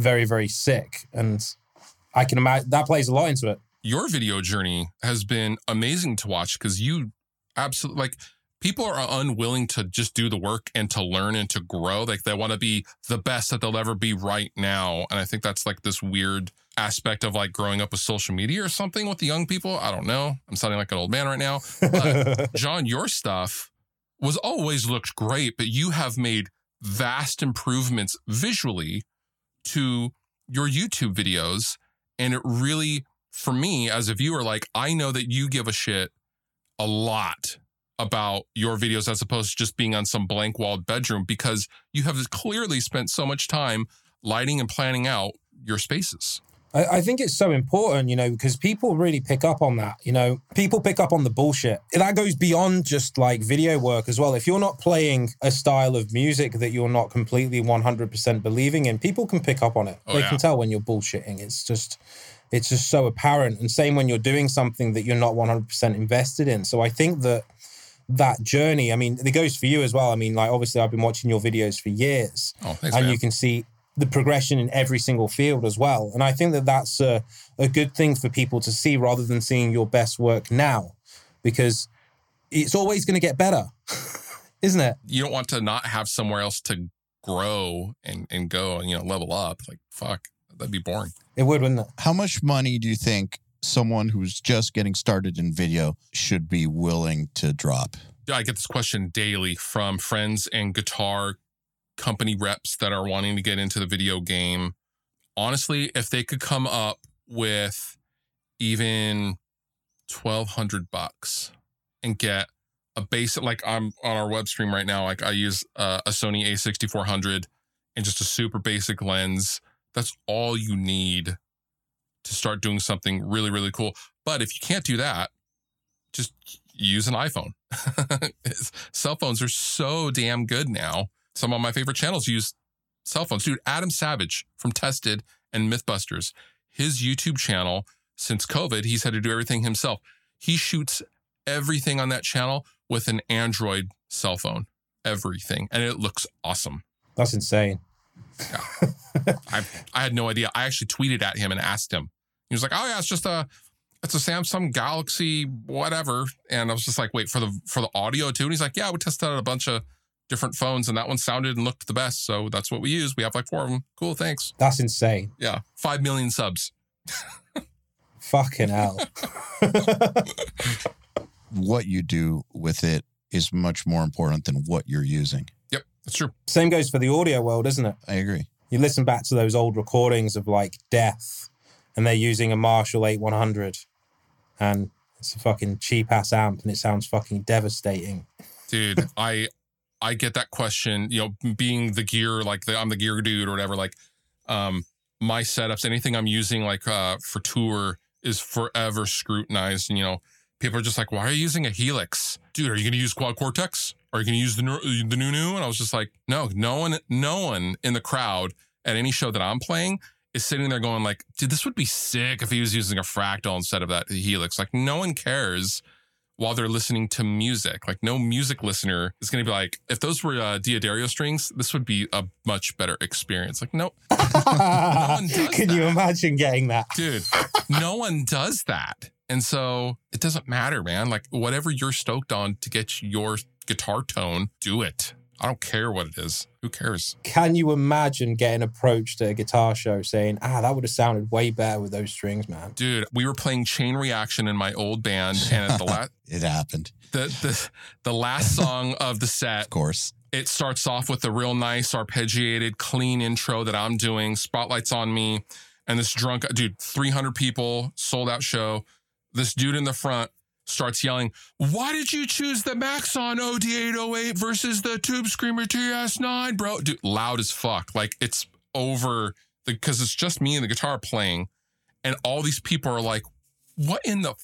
very very sick. And i can imagine that plays a lot into it. Your video journey has been amazing to watch because you absolutely like people are unwilling to just do the work and to learn and to grow. Like they want to be the best that they'll ever be right now. And i think that's like this weird aspect of like growing up with social media or something with the young people. I don't know. I'm sounding like an old man right now. But john your stuff was always looked great, but you have made vast improvements visually to your YouTube videos. And it really, for me as a viewer, like I know that you give a shit a lot about your videos as opposed to just being on some blank walled bedroom because you have clearly spent so much time lighting and planning out your spaces. I, I think it's so important, you know, because people really pick up on that. You know, people pick up on the bullshit. That goes beyond just like video work as well. If you're not playing a style of music that you're not completely 100% believing in, people can pick up on it. Oh, they yeah. can tell when you're bullshitting. It's just, it's just so apparent. And same when you're doing something that you're not 100% invested in. So I think that that journey, I mean, it goes for you as well. I mean, like obviously I've been watching your videos for years Oh, thanks, and man. you can see the progression in every single field as well. And I think that that's a, a good thing for people to see rather than seeing your best work now, because it's always going to get better, isn't it? you don't want to not have somewhere else to grow and, and go and, you know, level up. Like, fuck, that'd be boring. It would, wouldn't it? How much money do you think someone who's just getting started in video should be willing to drop? Yeah, I get this question daily from friends and guitar company reps that are wanting to get into the video game. Honestly, if they could come up with even 1200 bucks and get a basic like I'm on our web stream right now like I use uh, a Sony A6400 and just a super basic lens. That's all you need to start doing something really really cool. But if you can't do that, just use an iPhone. cell phones are so damn good now. Some of my favorite channels use cell phones. Dude, Adam Savage from Tested and Mythbusters, his YouTube channel, since COVID, he's had to do everything himself. He shoots everything on that channel with an Android cell phone. Everything. And it looks awesome. That's insane. I I had no idea. I actually tweeted at him and asked him. He was like, "Oh yeah, it's just a it's a Samsung Galaxy whatever." And I was just like, "Wait for the for the audio too?" And he's like, "Yeah, we tested out a bunch of different phones, and that one sounded and looked the best, so that's what we use. We have like four of them. Cool, thanks. That's insane. Yeah, five million subs. Fucking hell. What you do with it is much more important than what you're using. Yep, that's true. Same goes for the audio world, isn't it? I agree. You listen back to those old recordings of like Death, and they're using a Marshall 8100, and it's a fucking cheap ass amp, and it sounds fucking devastating. dude i i get that question you know being the gear like the, i'm the gear dude or whatever like um my setups anything i'm using like uh for tour is forever scrutinized and you know people are just like why are you using a helix? Dude are you going to use quad cortex? Are you going to use the new the new new? And i was just like no no one no one in the crowd at any show that i'm playing is sitting there going like dude this would be sick if he was using a fractal instead of that helix like no one cares while they're listening to music. Like no music listener is going to be like, if those were uh, D'Addario strings, this would be a much better experience. Like, no, one does Can you imagine getting that? dude, no one does that. And so it doesn't matter, man. Like whatever you're stoked on to get your guitar tone, do it. I don't care what it is. Who cares? Can you imagine getting approached at a guitar show saying, ah, that would have sounded way better with those strings, man? Dude, we were playing Chain Reaction in my old band, and at the last It happened, the, the the last song of the set, of course. it starts off with a real nice arpeggiated clean intro that i'm doing spotlights on me and this drunk dude 300 people sold out show this dude in the front starts yelling why did you choose the maxon od808 versus the tube screamer ts9 bro dude loud as fuck like it's over because it's just me and the guitar playing and all these people are like what in the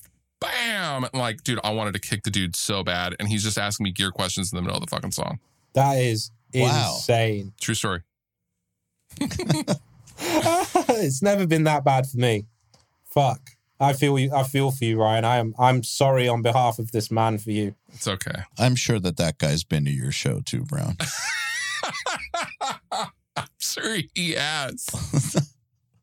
bam And like dude i wanted to kick the dude so bad and he's just asking me gear questions in the middle of the fucking song That is Wow. insane. True story. it's never been that bad for me. Fuck. I feel you. I feel for you, Ryan. I am. I'm sorry on behalf of this man for you. It's okay. I'm sure that that guy's been to your show too, Browne. I'm sure he has.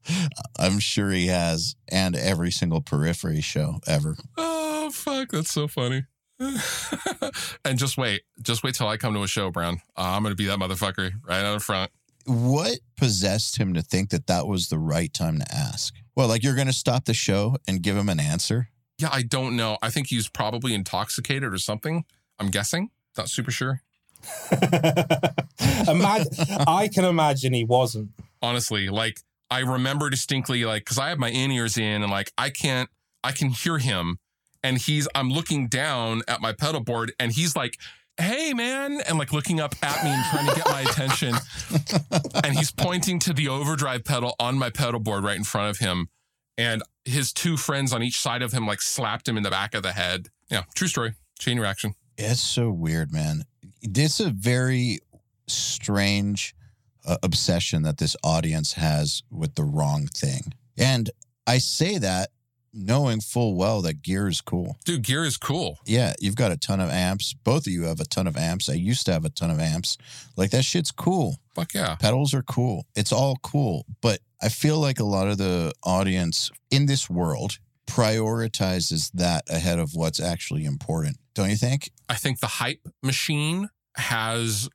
I'm sure he has, and every single periphery show ever. Oh fuck, that's so funny. and just wait, just wait till I come to a show, Browne. Uh, I'm gonna be that motherfucker right out in front. What possessed him to think that that was the right time to ask? Well, like you're going to stop the show and give him an answer? Yeah, I don't know. I think he's probably intoxicated or something. I'm guessing. Not super sure. Imag- I can imagine he wasn't. Honestly, like I remember distinctly, like because I have my in ears in, and like I can't, I can hear him, and he's, I'm looking down at my pedal board, and he's like, "Hey, man," and like looking up at me and trying to get my attention, and he's pointing to the overdrive pedal on my pedal board right in front of him, and his two friends on each side of him like slapped him in the back of the head. Yeah, true story. Chain reaction. It's so weird, man. It's a very strange uh, obsession that this audience has with the wrong thing. And I say that knowing full well that gear is cool. Dude, gear is cool. Yeah, you've got a ton of amps. Both of you have a ton of amps. I used to have a ton of amps. Like that shit's cool. Fuck yeah. Pedals are cool. It's all cool. But I feel like a lot of the audience in this world prioritizes that ahead of what's actually important. Don't you think? I think the hype machine has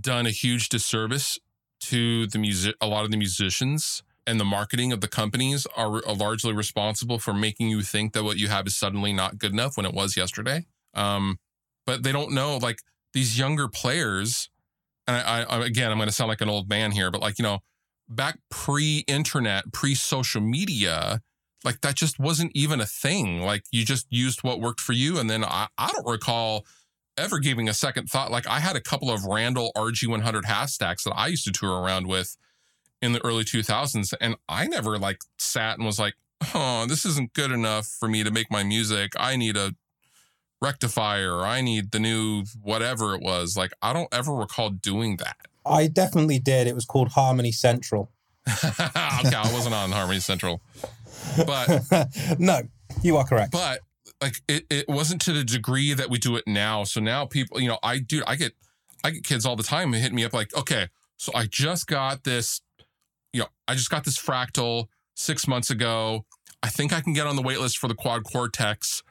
done a huge disservice to the music. A lot of the musicians and the marketing of the companies are, are largely responsible for making you think that what you have is suddenly not good enough when it was yesterday. Um, but they don't know like these younger players. And I, I again, I'm going to sound like an old man here, but like you know, back pre-internet, pre-social media, like that just wasn't even a thing. Like you just used what worked for you. And then I, I don't recall ever giving a second thought. Like I had a couple of Randall RG100 half stacks that I used to tour around with in the early 2000s. And I never like sat and was like, oh, this isn't good enough for me to make my music. I need a rectifier. I need the new whatever it was. Like I don't ever recall doing that. I definitely did. It was called Harmony Central. okay, I wasn't on Harmony Central. But no, you are correct. but like it, it wasn't to the degree that we do it now. So now people, you know, I do I get I get kids all the time hitting me up like, okay, so I just got this, you know, I just got this fractal six months ago. I think I can get on the wait list for the quad cortex.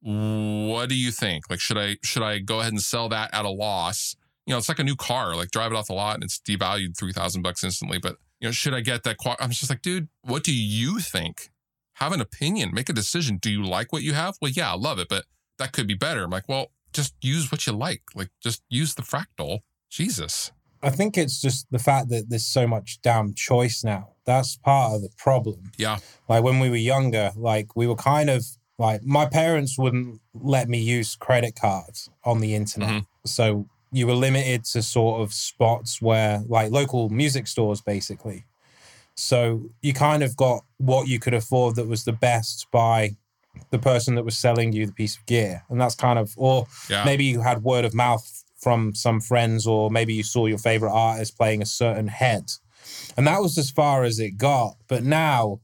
What do you think? Like, should I should I go ahead and sell that at a loss? You know, it's like a new car. Like, drive it off the lot and it's devalued three thousand bucks instantly. But you know, should I get that quad? I'm just like, dude, what do you think? Have an opinion, make a decision. Do you like what you have? Well, yeah, I love it, but that could be better. I'm like, well, just use what you like. Like, just use the fractal. Jesus. I think it's just the fact that there's so much damn choice now. That's part of the problem. Yeah. Like when we were younger, like we were kind of like my parents wouldn't let me use credit cards on the internet. Mhm. So you were limited to sort of spots where like local music stores basically. So you kind of got what you could afford that was the best by the person that was selling you the piece of gear. And that's kind of or Yeah. maybe you had word of mouth from some friends or maybe you saw your favorite artist playing a certain head. And that was as far as it got. But now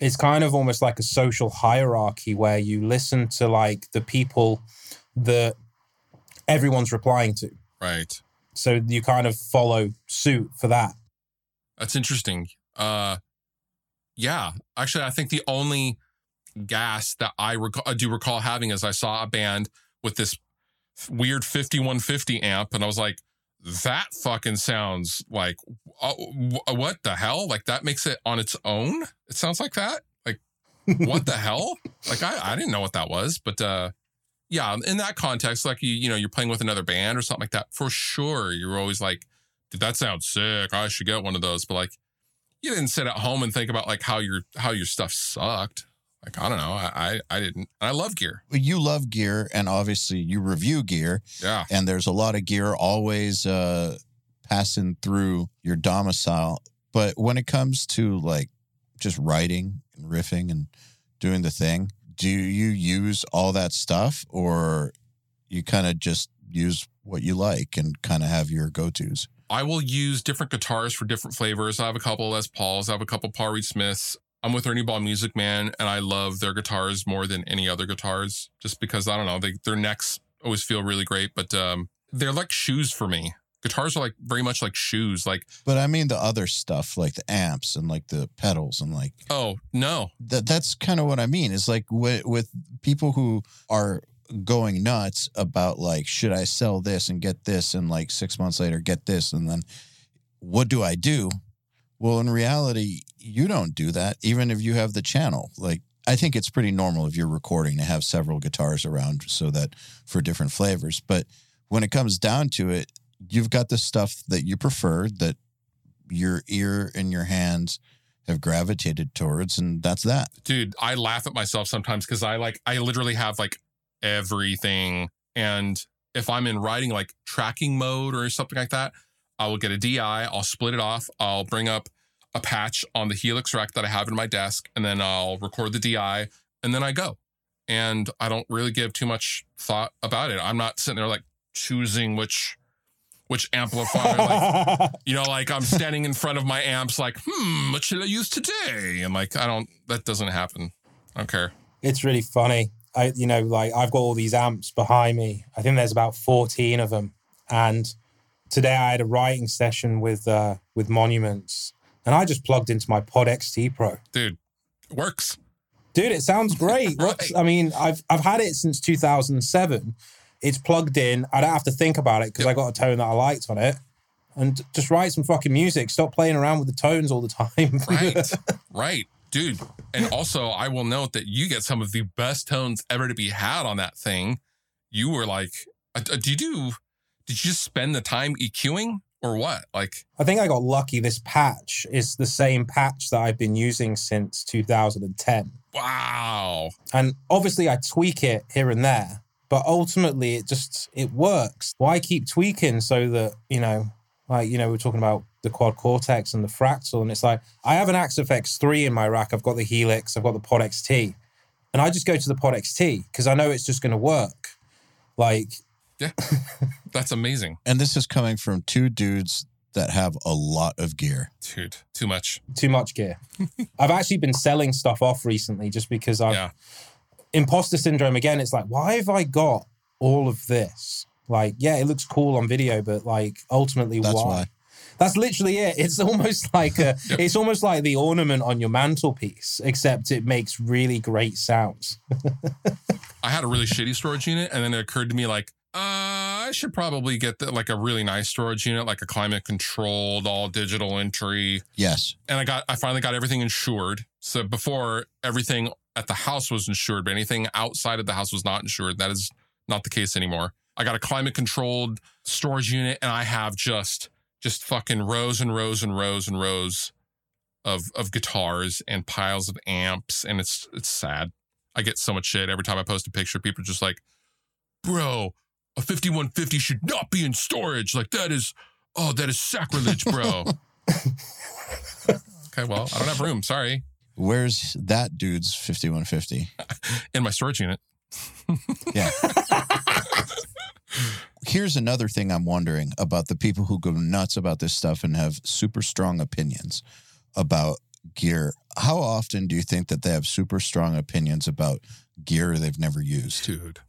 it's kind of almost like a social hierarchy where you listen to like the people that everyone's replying to. Right. So you kind of follow suit for that. That's interesting. Uh, yeah, actually, I think the only gas that I, rec- I do recall having is I saw a band with this weird 5150 amp, and I was like, that fucking sounds like uh, wh- what the hell? Like that makes it on its own. It sounds like that. Like what the hell? Like I, I didn't know what that was, but uh, yeah, in that context, like you, you know, you're playing with another band or something like that. For sure, you're always like, dude, that sounds sick. I should get one of those. But like, you didn't sit at home and think about like how your how your stuff sucked. Like I don't know, I I, I didn't. I love gear. You love gear, and obviously you review gear, Yeah, and there's a lot of gear always uh, passing through your domicile. But when it comes to like just writing and riffing and doing the thing, do you use all that stuff, or you kind of just use what you like and kind of have your go tos? I will use different guitars for different flavors. I have a couple Les Pauls. I have a couple Paul Reed Smiths. I'm with Ernie Ball Music Man, and I love their guitars more than any other guitars, just because I don't know, they, their necks always feel really great. But um, they're like shoes for me. Guitars are like very much like shoes. Like, But I mean the other stuff, like the amps and like the pedals and like oh no, that that's kind of what I mean. Is like with, with people who are going nuts about like, should I sell this and get this, and like six months later get this, and then what do I do? Well, in reality, you don't do that, even if you have the channel. Like, I think it's pretty normal if you're recording to have several guitars around so that for different flavors. But when it comes down to it, you've got the stuff that you prefer that your ear and your hands have gravitated towards, and that's that. dude i laugh at myself sometimes because i like i literally have like everything and if i'm in writing like tracking mode or something like that i will get a di i'll split it off i'll bring up a patch on the helix rack that i have in my desk and then i'll record the di and then i go and i don't really give too much thought about it i'm not sitting there like choosing which which amplifier like you know, like I'm standing in front of my amps, like, hmm, what should I use today? And like, I don't, that doesn't happen. I don't care. it's really funny. I, you know, like I've got all these amps behind me. I think there's about 14 of them. And today I had a writing session with uh, with Monuments, and I just plugged into my Pod XT Pro. Dude, it works. Dude, it sounds great. What's, I mean, I've I've had it since 2007. It's plugged in. I don't have to think about it because I got a tone that I liked on it, and just write some fucking music. Stop playing around with the tones all the time. Right. right. Dude. And also, I will note that you get some of the best tones ever to be had on that thing. You were like, uh, uh, do you do, did you just spend the time EQing or what? Like, I think I got lucky. This patch is the same patch that I've been using since 2010. wow. And obviously I tweak it here and there, but ultimately it just it works. Why keep tweaking so that, you know, like, you know, we're talking about the quad cortex and the fractal, and it's like I have an Axe FX3 in my rack. I've got the Helix, I've got the Pod XT. And I just go to the Pod XT because I know it's just gonna work. Like Yeah. That's amazing. And this is coming from two dudes that have a lot of gear. Dude, too much. too much gear. I've actually been selling stuff off recently just because I've Yeah. imposter syndrome again. It's like, why have I got all of this? Like, yeah, it looks cool on video, but like ultimately, That's why? why. That's literally it. It's almost like a, it's almost like the ornament on your mantelpiece, except it makes really great sounds. I had a really shitty storage unit, and then it occurred to me like, uh, I should probably get the, like a really nice storage unit, like a climate controlled, all digital entry. Yes. And I got, I finally got everything insured. So before everything at the house was insured, but anything outside of the house was not insured. That is not the case anymore. I got a climate controlled storage unit, and I have just, just fucking rows and rows and rows and rows of of guitars and piles of amps, and it's it's sad. I get so much shit every time I post a picture. People are just like, bro, a 5150 should not be in storage. Like that is, oh, that is sacrilege, bro. okay, well, I don't have room. Sorry. Where's that dude's 5150? In my storage unit. Yeah. Here's another thing I'm wondering about the people who go nuts about this stuff and have super strong opinions about gear. How often do you think that they have super strong opinions about gear they've never used? Dude.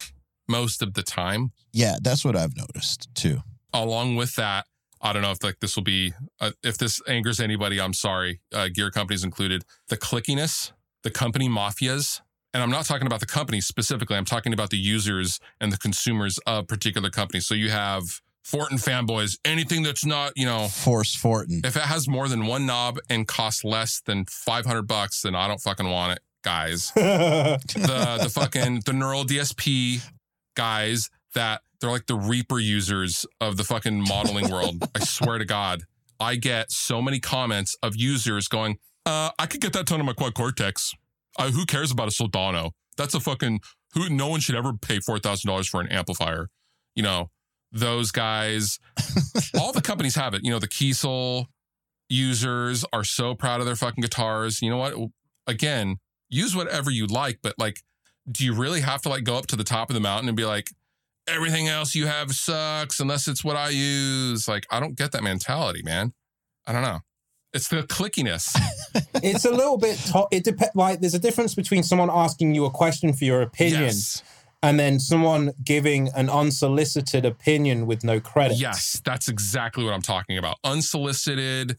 Most of the time. Yeah, that's what I've noticed too. Along with that, I don't know if like this will be uh, if this angers anybody. I'm sorry, uh, gear companies included. The clickiness, the company mafias, and I'm not talking about the companies specifically. I'm talking about the users and the consumers of particular companies. So you have Fortin fanboys. Anything that's not you know Force Fortin. if it has more than one knob and costs less than 500 bucks, then I don't fucking want it, guys. the the fucking the neural DSP guys that they're like the Reaper users of the fucking modeling world. I swear to God, I get so many comments of users going, uh, "I could get that tone on my quad cortex. Uh, who cares about a Soldano? That's a fucking who. No one should ever pay four thousand dollars for an amplifier. You know, those guys. all the companies have it. You know, the Kiesel users are so proud of their fucking guitars. You know what? Again, use whatever you like, but like, do you really have to like go up to the top of the mountain and be like, everything else you have sucks unless it's what I use? Like, I don't get that mentality, man. I don't know. It's the clickiness. it's a little bit. To- it depends. Like, there's a difference between someone asking you a question for your opinion yes. and then someone giving an unsolicited opinion with no credit. Yes, that's exactly what I'm talking about. Unsolicited.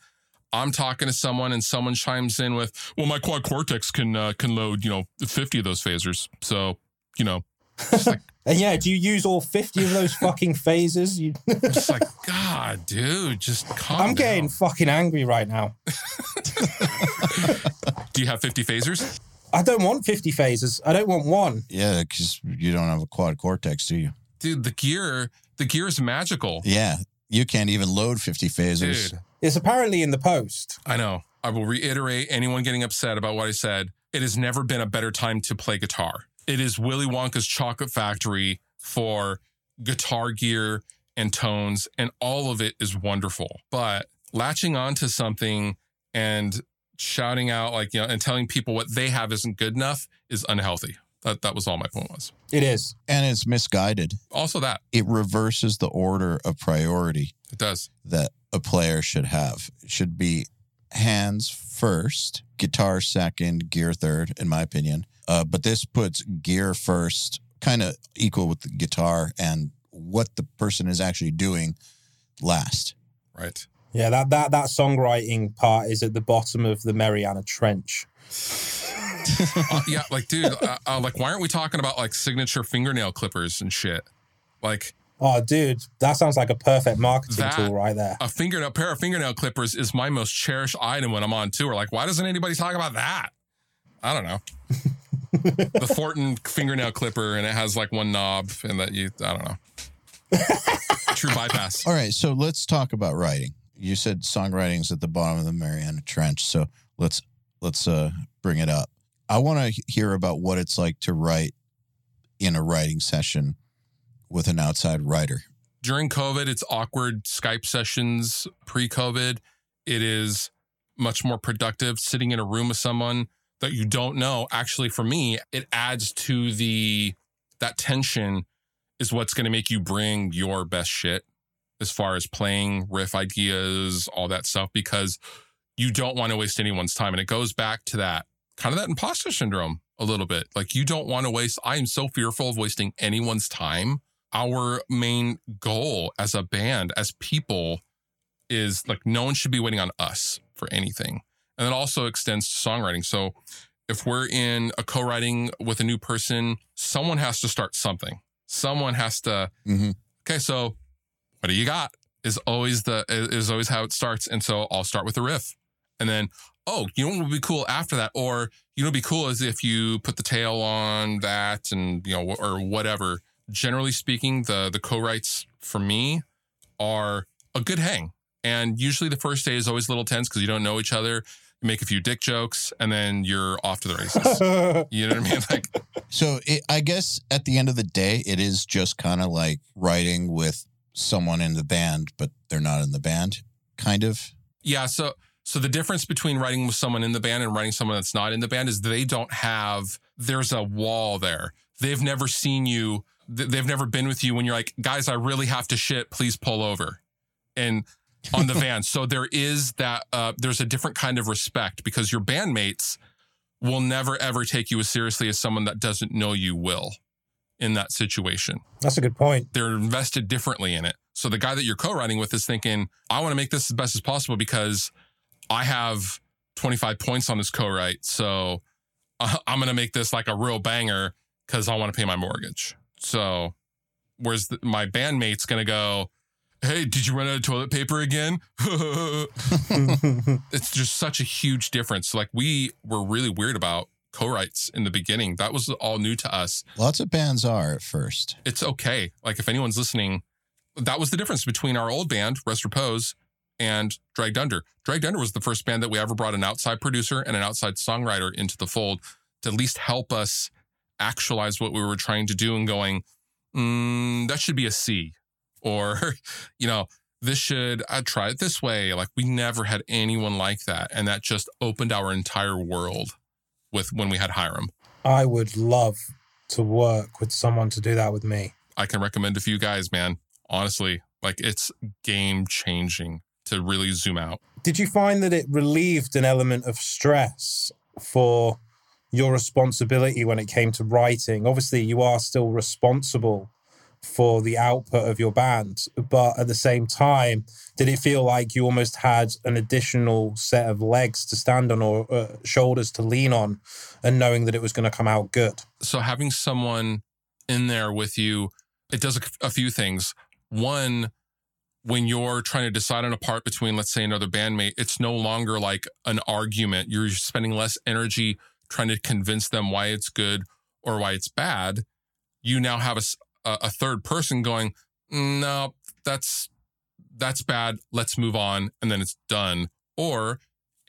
I'm talking to someone and someone chimes in with, "Well, my quad cortex can uh, can load, you know, 50 of those phasers." So, you know, like And yeah, do you use all 50 of those fucking phases? You, it's like, God, dude, just calm I'm getting fucking angry right now. Do you have 50 phasers? I don't want 50 phases. I don't want one. Yeah, because you don't have a quad cortex, do you? dude, the gear, the gear is magical. Yeah, you can't even load 50 phasers. Dude, It's apparently in the post. I know. I will reiterate anyone getting upset about what I said. It has never been a better time to play guitar. It is Willy Wonka's chocolate factory for guitar gear and tones, and all of it is wonderful. But latching onto something and shouting out like you know and telling people what they have isn't good enough is unhealthy. That that was all my point was. It is. And it's misguided. Also that It reverses the order of priority it does. that a player should have. It should be hands first, guitar second, gear third, in my opinion. Uh, but this puts gear first, kind of equal with the guitar and what the person is actually doing last. Right. Yeah, that that that songwriting part is at the bottom of the Mariana Trench. Uh, yeah, like dude, uh, uh, like why aren't we talking about like signature fingernail clippers and shit? Like Oh, dude, that sounds like a perfect marketing That- tool right there. a finger, a pair of fingernail clippers is my most cherished item when I'm on tour. Like, why doesn't anybody talk about that? I don't know. the Fortin fingernail clipper, and it has like one knob, and that you, I don't know. True bypass. All right, so let's talk about writing. You said songwriting's at the bottom of the Mariana Trench, so let's let's uh bring it up. I want to hear about what it's like to write in a writing session with an outside writer. During COVID, it's awkward Skype sessions. Pre COVID, it is much more productive sitting in a room with someone that you don't know. Actually, for me, it adds to the that tension is what's going to make you bring your best shit as far as playing riff ideas, all that stuff, because you don't want to waste anyone's time. And it goes back to that kind of that imposter syndrome a little bit. Like you don't want to waste, I am so fearful of wasting anyone's time. Our main goal as a band, as people, is like no one should be waiting on us for anything. And it also extends to songwriting. So if we're in a co-writing with a new person, someone has to start something. Someone has to, Mhm. okay, so what do you got? Is always the is always how it starts. And so I'll start with a riff. And then, oh, you know what would be cool after that? Or you know be cool is if you put the tail on that and you know, or whatever. Generally speaking, the the co-writes for me are a good hang. And usually the first day is always a little tense because you don't know each other. You make a few dick jokes and then you're off to the races. you know what I mean? Like, So it, I guess at the end of the day, it is just kind of like writing with someone in the band, but they're not in the band, kind of. yeah. So, so the difference between writing with someone in the band and writing someone that's not in the band is they don't have, there's a wall there. They've never seen you. Th- They've never been with you when you're like, guys, I really have to shit. Please pull over. And on the van. So there is that, uh, there's a different kind of respect because your bandmates will never ever take you as seriously as someone that doesn't know you will in that situation. That's a good point. They're invested differently in it. So the guy that you're co-writing with is thinking, I want to make this as best as possible because I have 25 points on this co-write. So uh, I'm going to make this like a real banger because I want to pay my mortgage. So where's the, my bandmate's going to go, Hey, did you run out of toilet paper again? it's just such a huge difference. Like we were really weird about co-writes in the beginning. That was all new to us. Lots of bands are at first. It's okay. Like if anyone's listening, that was the difference between our old band, Rest Repose, and Dragged Under. Dragged Under was the first band that we ever brought an outside producer and an outside songwriter into the fold to at least help us actualize what we were trying to do and going, mm, that should be a C. Or, you know, this should, I'd try it this way. Like we never had anyone like that. And that just opened our entire world with when we had Hiram. I would love to work with someone to do that with me. I can recommend a few guys, man. Honestly, like it's game changing to really zoom out. Did you find that it relieved an element of stress for your responsibility when it came to writing? Obviously, you are still responsible for the output of your band, but at the same time, did it feel like you almost had an additional set of legs to stand on or uh, shoulders to lean on and knowing that it was going to come out good? So having someone in there with you, it does a, a few things. One, when you're trying to decide on a part between, let's say, another bandmate, it's no longer like an argument. You're spending less energy trying to convince them why it's good or why it's bad. You now have a third person going, no, that's that's bad. Let's move on, and then it's done. Or,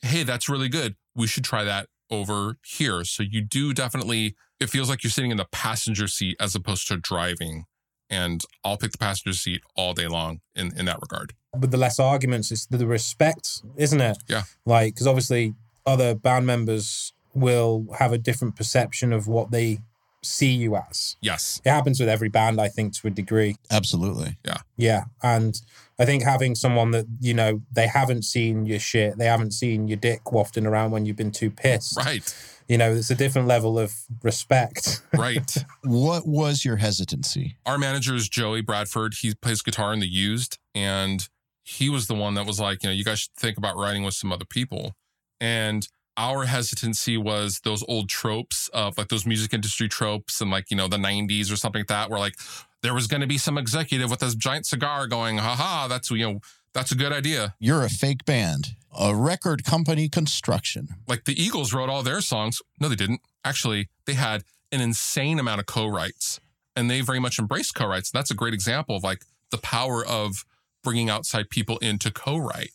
hey, that's really good. We should try that over here. So you do definitely. It feels like you're sitting in the passenger seat as opposed to driving. And I'll pick the passenger seat all day long in in that regard. But the less arguments, it's the respect, isn't it? Yeah. Like, because obviously other band members will have a different perception of what they see you as. Yes. It happens with every band, I think, to a degree. Absolutely. Yeah. Yeah. And I think having someone that, you know, they haven't seen your shit, they haven't seen your dick wafting around when you've been too pissed. Right. You know, it's a different level of respect. Right. What was your hesitancy? Our manager is Joey Bradford. He plays guitar in the used, and he was the one that was like, you know, you guys should think about writing with some other people. And our hesitancy was those old tropes of like those music industry tropes and like, you know, the 90s or something like that, where like there was going to be some executive with this giant cigar going, haha, that's, you know, that's a good idea. You're a fake band, a record company construction. Like the Eagles wrote all their songs. No, they didn't. Actually, they had an insane amount of co-writes and they very much embraced co-writes. That's a great example of like the power of bringing outside people in to co-write.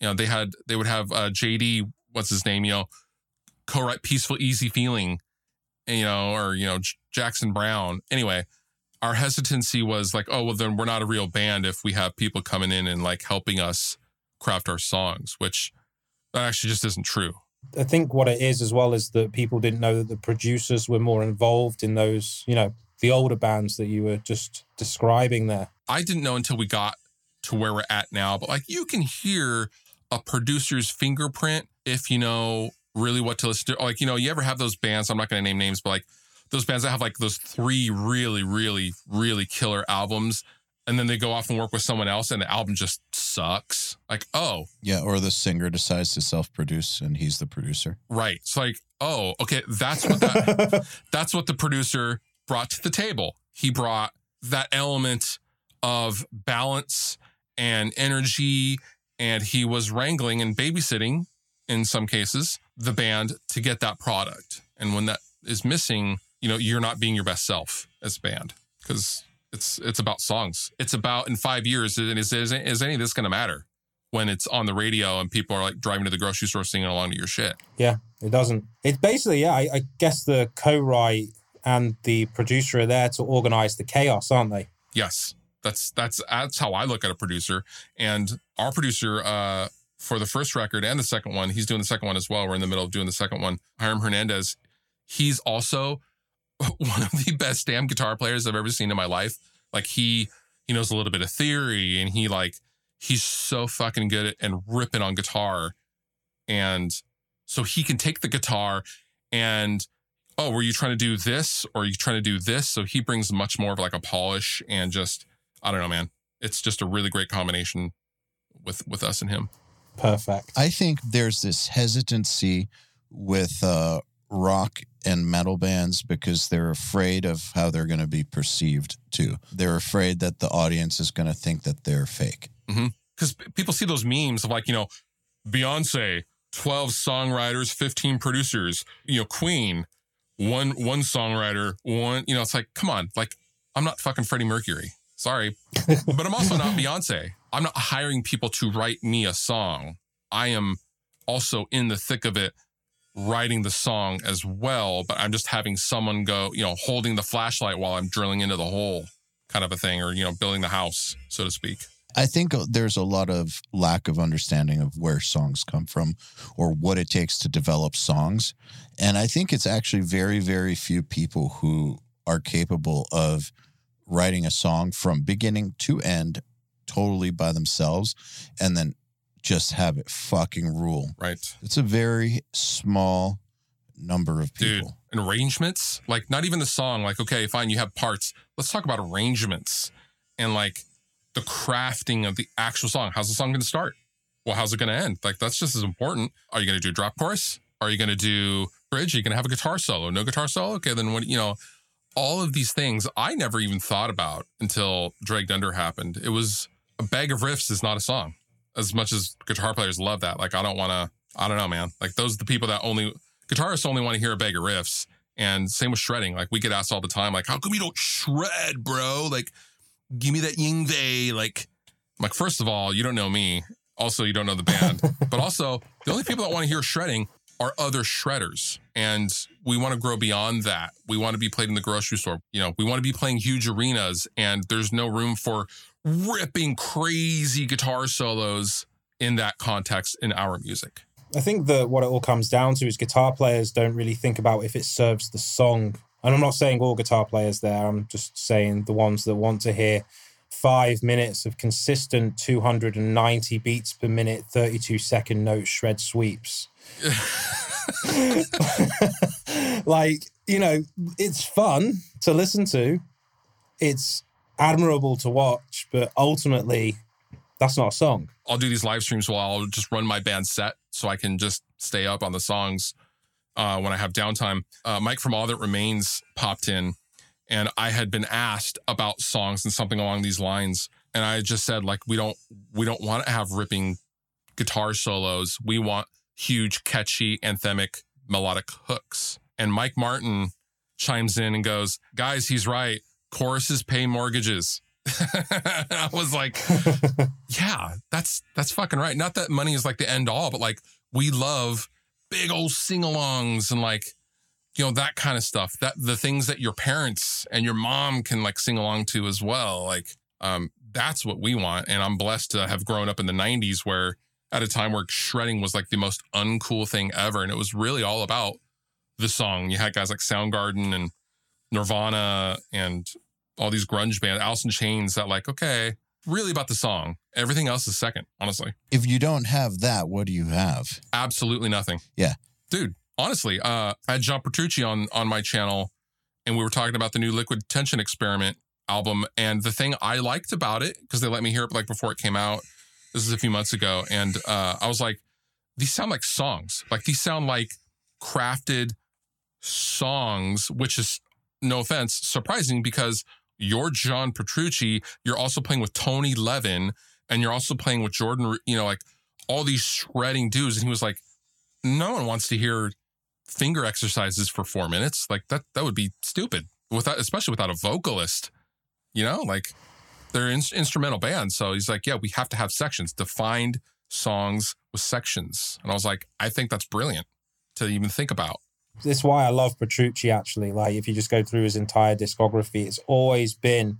You know, they had, they would have uh, JD, what's his name, you know, co-write Peaceful Easy Feeling, you know, or, you know, J- Jackson Browne. Anyway, our hesitancy was like, oh, well, then we're not a real band if we have people coming in and like helping us craft our songs, which that actually just isn't true. I think what it is as well is that people didn't know that the producers were more involved in those, you know, the older bands that you were just describing there. I didn't know until we got to where we're at now, but like you can hear a producer's fingerprint if you know really what to listen to. Like, you know, you ever have those bands, I'm not going to name names, but like those bands that have like those three really, really, really killer albums. And then they go off and work with someone else and the album just sucks. Like, oh, Yeah, or the singer decides to self-produce and he's the producer. right. It's like, oh, okay, that's what that that's what the producer brought to the table. He brought that element of balance and energy, and he was wrangling and babysitting, in some cases, the band to get that product. And when that is missing, you know, you're not being your best self as a band because it's it's about songs. It's about in five years, is is, is any of this going to matter when it's on the radio and people are like driving to the grocery store singing along to your shit? Yeah, it doesn't. It's basically, yeah, I, I guess the co-write and the producer are there to organize the chaos, aren't they? Yes, that's that's that's how I look at a producer. And our producer uh, for the first record and the second one, he's doing the second one as well. We're in the middle of doing the second one. Hiram Hernandez, he's also one of the best damn guitar players I've ever seen in my life. Like he he knows a little bit of theory, and he like he's so fucking good at and ripping on guitar, and so he can take the guitar and oh, were you trying to do this or are you trying to do this? So he brings much more of like a polish and just I don't know, man. It's just a really great combination with with us and him. Perfect. I think there's this hesitancy with uh, rock and metal bands because they're afraid of how they're going to be perceived too. They're afraid that the audience is going to think that they're fake. Because people see those memes of like, you know, Beyonce, 12 songwriters, 15 producers, you know, Queen, one one songwriter, one, you know, it's like, come on, like I'm not fucking Freddie Mercury. Sorry. but I'm also not Beyonce. I'm not hiring people to write me a song. I am also in the thick of it writing the song as well, but I'm just having someone go, you know, holding the flashlight while I'm drilling into the hole kind of a thing or, you know, building the house, so to speak. I think uh, there's a lot of lack of understanding of where songs come from or what it takes to develop songs. And I think it's actually very, very few people who are capable of writing a song from beginning to end totally by themselves and then just have it fucking rule. Right. It's a very small number of people. and arrangements, like not even the song, like, okay, fine, you have parts. Let's talk about arrangements and like the crafting of the actual song. How's the song going to start? Well, how's it going to end? Like, that's just as important. Are you going to do drop chorus? Are you going to do bridge? Are you going to have a guitar solo? No guitar solo? Okay, then what, you know, all of these things I never even thought about until Dragged Under happened. It was a bag of riffs is not a song. As much as guitar players love that. Like, I don't want to, I don't know, man. Like, those are the people that only, guitarists only want to hear a bag of riffs And same with shredding. Like we get asked all the time, like, how come you don't shred, bro? Like, give me that Yngwie. Like, I'm like, first of all, you don't know me. Also, you don't know the band. but also, the only people that want to hear shredding are other shredders. And we want to grow beyond that. We want to be played in the grocery store. You know, we want to be playing huge arenas, and there's no room for ripping crazy guitar solos in that context in our music. I think that what it all comes down to is guitar players don't really think about if it serves the song. And I'm not saying all guitar players there, I'm just saying the ones that want to hear five minutes of consistent 290 beats per minute, 32 second note shred sweeps. like, you know, it's fun to listen to. It's admirable to watch, but ultimately, that's not a song. I'll do these live streams while I'll just run my band set so I can just stay up on the songs uh, when I have downtime. Uh, Mike from All That Remains popped in, and I had been asked about songs and something along these lines, and I just said like we don't we don't want to have ripping guitar solos. We want huge, catchy, anthemic melodic hooks. And Mike Martin chimes in and goes, "Guys, he's right. Choruses pay mortgages." I was like, yeah, that's that's fucking right. Not that money is like the end all, but like we love big old sing-alongs and like you know that kind of stuff. That the things that your parents and your mom can like sing along to as well. Like um that's what we want and I'm blessed to have grown up in the 90s where at a time where shredding was like the most uncool thing ever and it was really all about the song. You had guys like Soundgarden and Nirvana and all these grunge bands, Alice in Chains, that like, okay, really about the song. Everything else is second, honestly. If you don't have that, what do you have? Absolutely nothing. Yeah. Dude, honestly, uh, I had John Petrucci on on my channel and we were talking about the new Liquid Tension Experiment album. And the thing I liked about it, because they let me hear it like before it came out, this is a few months ago, and uh, I was like, these sound like songs. Like these sound like crafted songs, which is no offense, surprising because you're John Petrucci, you're also playing with Tony Levin, and you're also playing with Jordan, you know, like all these shredding dudes. And he was like, no one wants to hear finger exercises for four minutes. Like that, that would be stupid without, especially without a vocalist, you know, like they're in, instrumental bands. So he's like, yeah, we have to have sections, defined songs with sections. And I was like, I think that's brilliant to even think about. That's why I love Petrucci actually. Like if you just go through his entire discography, it's always been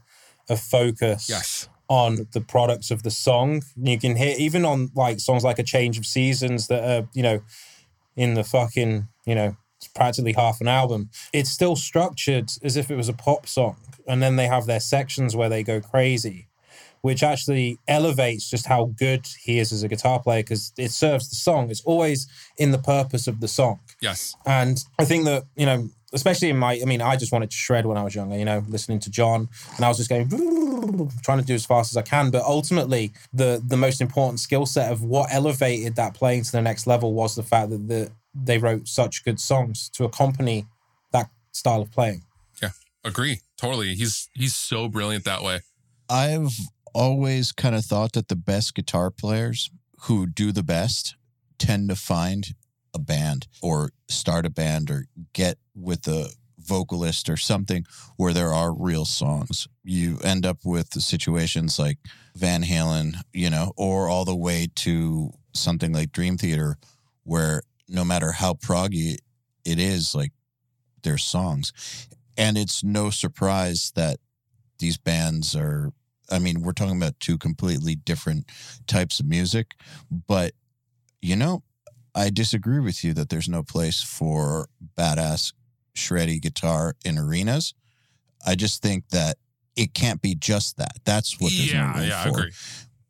a focus Yes. on the products of the song. You can hear even on like songs like A Change of Seasons that are, you know, in the fucking, you know, it's practically half an album. It's still structured as if it was a pop song. And then they have their sections where they go crazy, which actually elevates just how good he is as a guitar player because it serves the song. It's always in the purpose of the song. Yes. And I think that, you know, especially in my, I mean, I just wanted to shred when I was younger, you know, listening to John and I was just going, trying to do as fast as I can. But ultimately, the, the most important skill set of what elevated that playing to the next level was the fact that the, they wrote such good songs to accompany that style of playing. Yeah. Agree. Totally. He's he's so brilliant that way. I've always kind of thought that the best guitar players who do the best tend to find a band or start a band or get with a vocalist or something where there are real songs. You end up with situations like Van Halen, you know, or all the way to something like Dream Theater where no matter how proggy it is, like there's songs. And it's no surprise that these bands are I mean, we're talking about two completely different types of music, but you know, I disagree with you that there's no place for badass shreddy guitar in arenas. I just think that it can't be just that. That's what there's yeah, no yeah, for. I agree.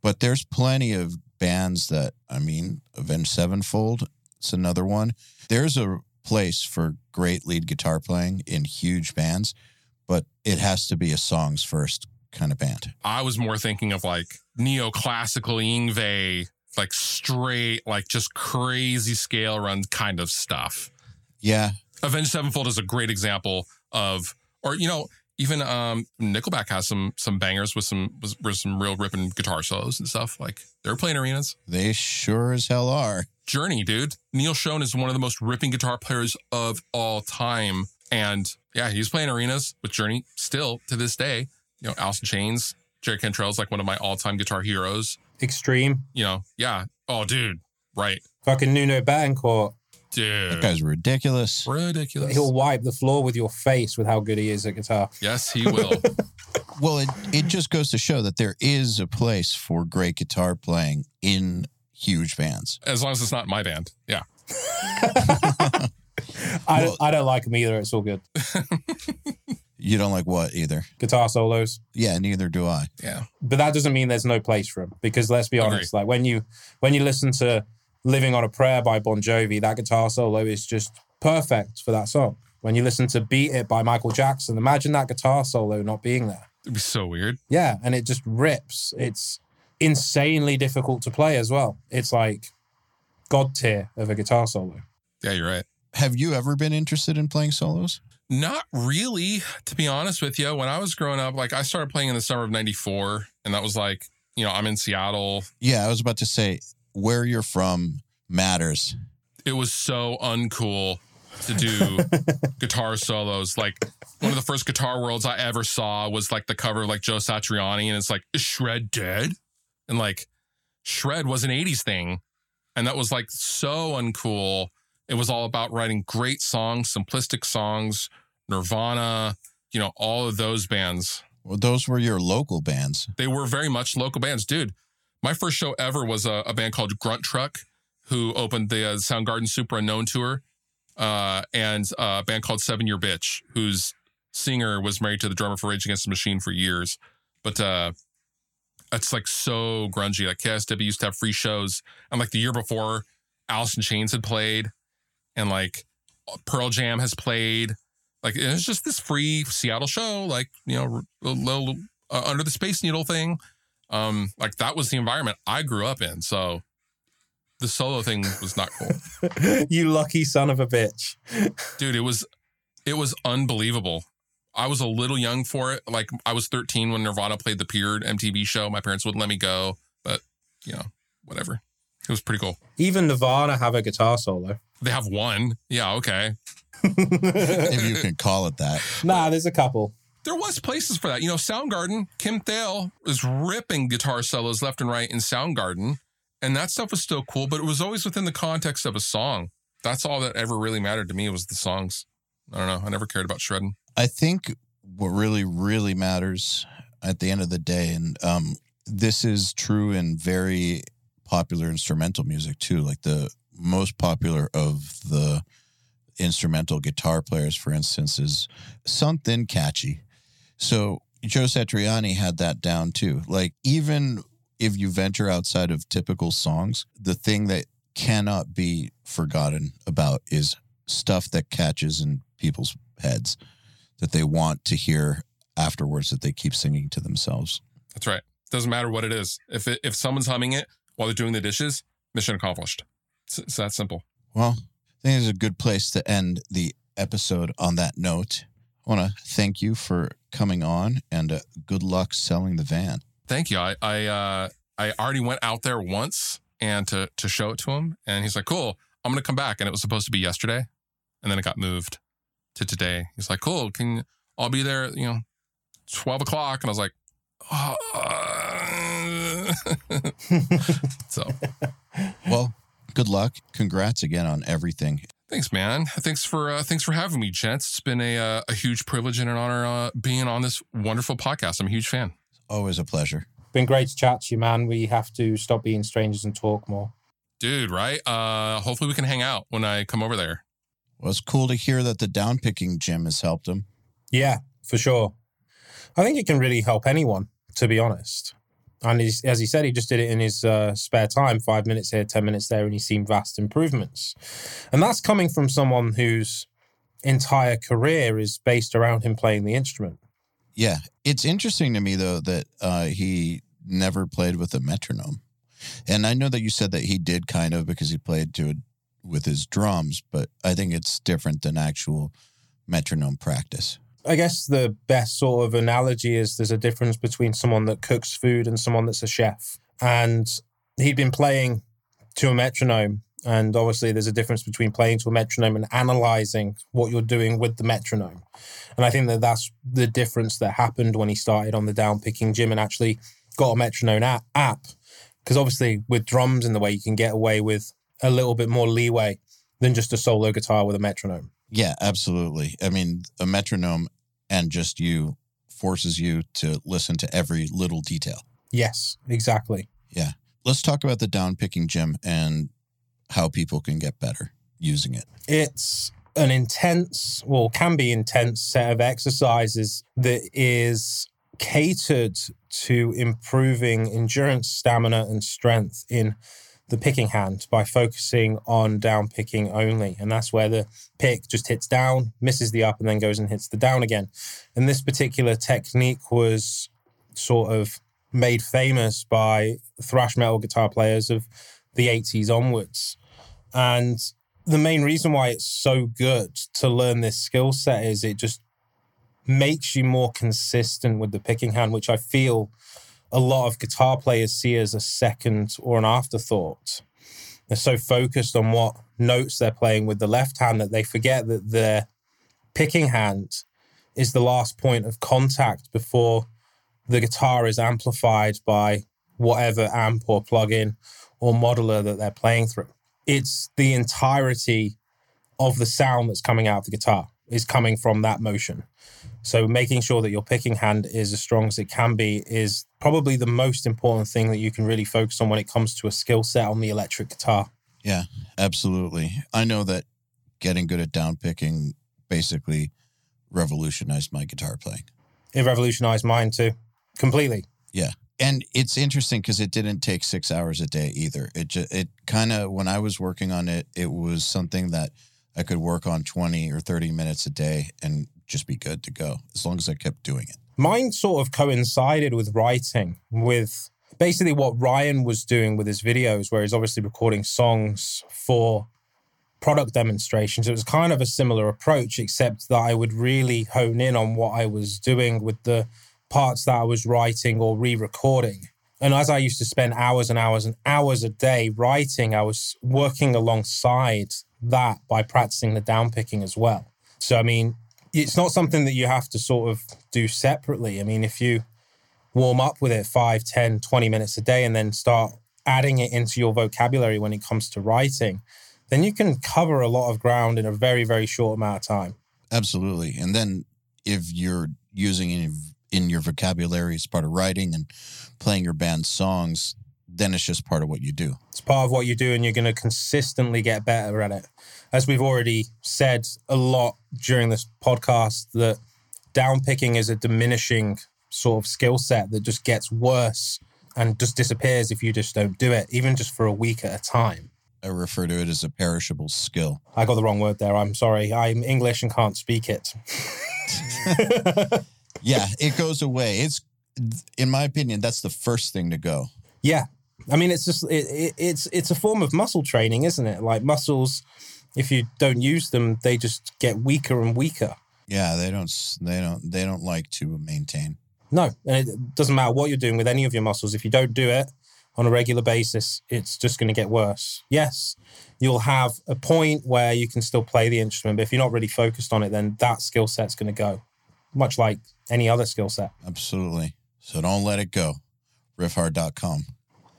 But there's plenty of bands that I mean, Avenged Sevenfold, it's another one. There's a place for great lead guitar playing in huge bands, but it has to be a songs first kind of band. I was more thinking of like neoclassical Yngwie, like straight, like just crazy scale run kind of stuff. Yeah, Avenged Sevenfold is a great example of, or you know, even um Nickelback has some some bangers with some with, with some real ripping guitar solos and stuff. Like they're playing arenas. they sure as hell are. Journey, dude. Neal Schon is one of the most ripping guitar players of all time. And yeah, he's playing arenas with Journey still to this day. You know, Alice in Chains, Jerry Cantrell's like one of my all-time guitar heroes. Extreme. You know, yeah. Oh, dude, right, Fucking Nuno Bettencourt. Dude. That guy's ridiculous. ridiculous. He'll wipe the floor with your face with how good he is at guitar. yes, he will. Well, it, it just goes to show that there is a place for great guitar playing in huge bands. as long as it's not my band. Yeah, I, Well- I don't like him either. It's all good. You don't like what either? Guitar solos. Yeah, neither do I. yeah. but that doesn't mean there's no place for them because let's be Agree. honest like when you when you listen to living on a prayer by bon jovi that guitar solo is just perfect for that song when you listen to beat it by michael jackson imagine that guitar solo not being there It'd be so weird. yeah and it just rips it's insanely difficult to play as well it's like god tier of a guitar solo Yeah, you're right. Have you ever been interested in playing solos? Not really, to be honest with you. When I was growing up, like I started playing in the summer of '94, and that was like, you know, I'm in Seattle. Yeah, I was about to say where you're from matters. It was so uncool to do guitar solos. Like one of the first guitar worlds I ever saw was like the cover of like Joe Satriani, and it's like, is Shred dead? And like Shred was an 80s thing. And that was like so uncool. It was all about writing great songs, simplistic songs, Nirvana, you know, all of those bands. Well, those were your local bands. They were very much local bands. Dude, my first show ever was a, a band called Grunt Truck, who opened the uh, Soundgarden Superunknown tour, uh, and a band called Seven Year Bitch, whose singer was married to the drummer for Rage Against the Machine for years. But uh, it's like so grungy. Like KSW used to have free shows, and like the year before, Alice in Chains had played, and like Pearl Jam has played. Like it was just this free Seattle show, like you know, a little uh, under the Space Needle thing. Um, like that was the environment I grew up in. So the solo thing was not cool, you lucky son of a bitch dude. It was, it was unbelievable. I was a little young for it. Like I was 13 when Nirvana played the Peered MTV show. My parents wouldn't let me go, but you know, whatever. It was pretty cool. even nirvana have a guitar solo They have one. Yeah, okay. if you can call it that. nah there's a couple There was places for that. You know, Soundgarden, Kim Thayil was ripping guitar solos left and right in Soundgarden, and that stuff was still cool, but it was always within the context of a song. That's all that ever really mattered to me was the songs. I don't know. I never cared about shredding. I think what really, really matters at the end of the day, and um, this is true in very popular instrumental music too. Like the most popular of the instrumental guitar players, for instance, is something catchy. So Joe Satriani had that down too. Like even if you venture outside of typical songs, the thing that cannot be forgotten about is stuff that catches in people's heads that they want to hear afterwards that they keep singing to themselves. That's right. Doesn't matter what it is. If it, if someone's humming it while they're doing the dishes, mission accomplished. It's, it's that simple. Well, I think it's a good place to end the episode on that note. I want to thank you for coming on and uh, good luck selling the van. Thank you. I I uh, I already went out there once and to to show it to him, and he's like, "Cool, I'm gonna come back." And it was supposed to be yesterday, and then it got moved to today. He's like, "Cool, can I'll be there?" You know, twelve o'clock, and I was like, oh, uh." "So Well, good luck. Congrats again on everything. thanks, man. Thanks for uh, thanks for having me, gents. It's been a uh, a huge privilege and an honor uh, being on this wonderful podcast. I'm a huge fan." Always a pleasure. been great to chat to you man we have to stop being strangers and talk more Dude, right? Uh, hopefully we can hang out when I come over there. Well, it's cool to hear that the downpicking gym has helped him. Yeah, for sure. I think it can really help anyone, to be honest. And as he said, he just did it in his uh, spare time, five minutes here, 10 minutes there, and he's seen vast improvements. And that's coming from someone whose entire career is based around him playing the instrument. Yeah. It's interesting to me, though, that uh, he never played with a metronome. And I know that you said that he did kind of because he played to it with his drums, but I think it's different than actual metronome practice. I guess the best sort of analogy is there's a difference between someone that cooks food and someone that's a chef. And he'd been playing to a metronome And obviously, there's a difference between playing to a metronome and analyzing what you're doing with the metronome. And I think that that's the difference that happened when he started on the down picking gym and actually got a metronome app. Because obviously, with drums in the way, you can get away with a little bit more leeway than just a solo guitar with a metronome. Yeah, absolutely. I mean, a metronome and just you forces you to listen to every little detail. Yes, exactly. Yeah. Let's talk about the down picking gym and how people can get better using it. It's an intense, well, can be intense set of exercises that is catered to improving endurance, stamina, and strength in the picking hand by focusing on down picking only. And that's where the pick just hits down, misses the up, and then goes and hits the down again. And this particular technique was sort of made famous by thrash metal guitar players of the 80s onwards. And the main reason why it's so good to learn this skill set is it just makes you more consistent with the picking hand, which I feel a lot of guitar players see as a second or an afterthought. They're so focused on what notes they're playing with the left hand that they forget that their picking hand is the last point of contact before the guitar is amplified by whatever amp or plugin or modeler that they're playing through. It's the entirety of the sound that's coming out of the guitar is coming from that motion. So making sure that your picking hand is as strong as it can be is probably the most important thing that you can really focus on when it comes to a skill set on the electric guitar. Yeah, absolutely. I know that getting good at down picking basically revolutionized my guitar playing. It revolutionized mine too, completely. Yeah. And it's interesting because it didn't take six hours a day either. It just, it kind of, when I was working on it, it was something that I could work on 20 or 30 minutes a day and just be good to go as long as I kept doing it. Mine sort of coincided with writing, with basically what Ryan was doing with his videos, where he's obviously recording songs for product demonstrations. It was kind of a similar approach, except that I would really hone in on what I was doing with the parts that I was writing or re recording. And as I used to spend hours and hours and hours a day writing, I was working alongside that by practicing the downpicking as well. So, I mean, it's not something that you have to sort of do separately. I mean, if you warm up with it 5, 10, 20 minutes a day and then start adding it into your vocabulary when it comes to writing, then you can cover a lot of ground in a very, very short amount of time. Absolutely. And then if you're using it in your vocabulary as part of writing and playing your band's songs, then it's just part of what you do. It's part of what you do, and you're going to consistently get better at it. As we've already said a lot during this podcast, that downpicking is a diminishing sort of skill set that just gets worse and just disappears if you just don't do it, even just for a week at a time. I refer to it as a perishable skill. I got the wrong word there. I'm sorry. I'm English and can't speak it. yeah, it goes away. It's, in my opinion, that's the first thing to go. Yeah, I mean, it's just it, it, it's it's a form of muscle training, isn't it? Like muscles, if you don't use them, they just get weaker and weaker. Yeah, they don't they don't they don't like to maintain. No, and it doesn't matter what you're doing with any of your muscles. If you don't do it on a regular basis, it's just going to get worse. Yes, you'll have a point where you can still play the instrument, but if you're not really focused on it, then that skill set's going to go, much like any other skill set. Absolutely. So don't let it go. Riffhard.com.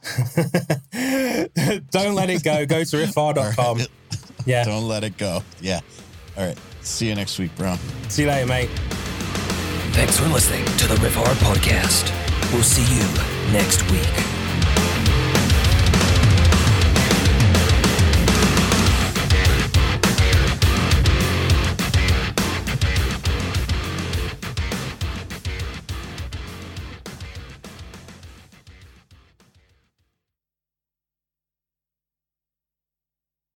Don't let it go. Go to riffhard.com. Yeah. Don't let it go. Yeah. All right. See you next week, bro. See you later, mate. Thanks for listening to the Riffhard Podcast. We'll see you next week.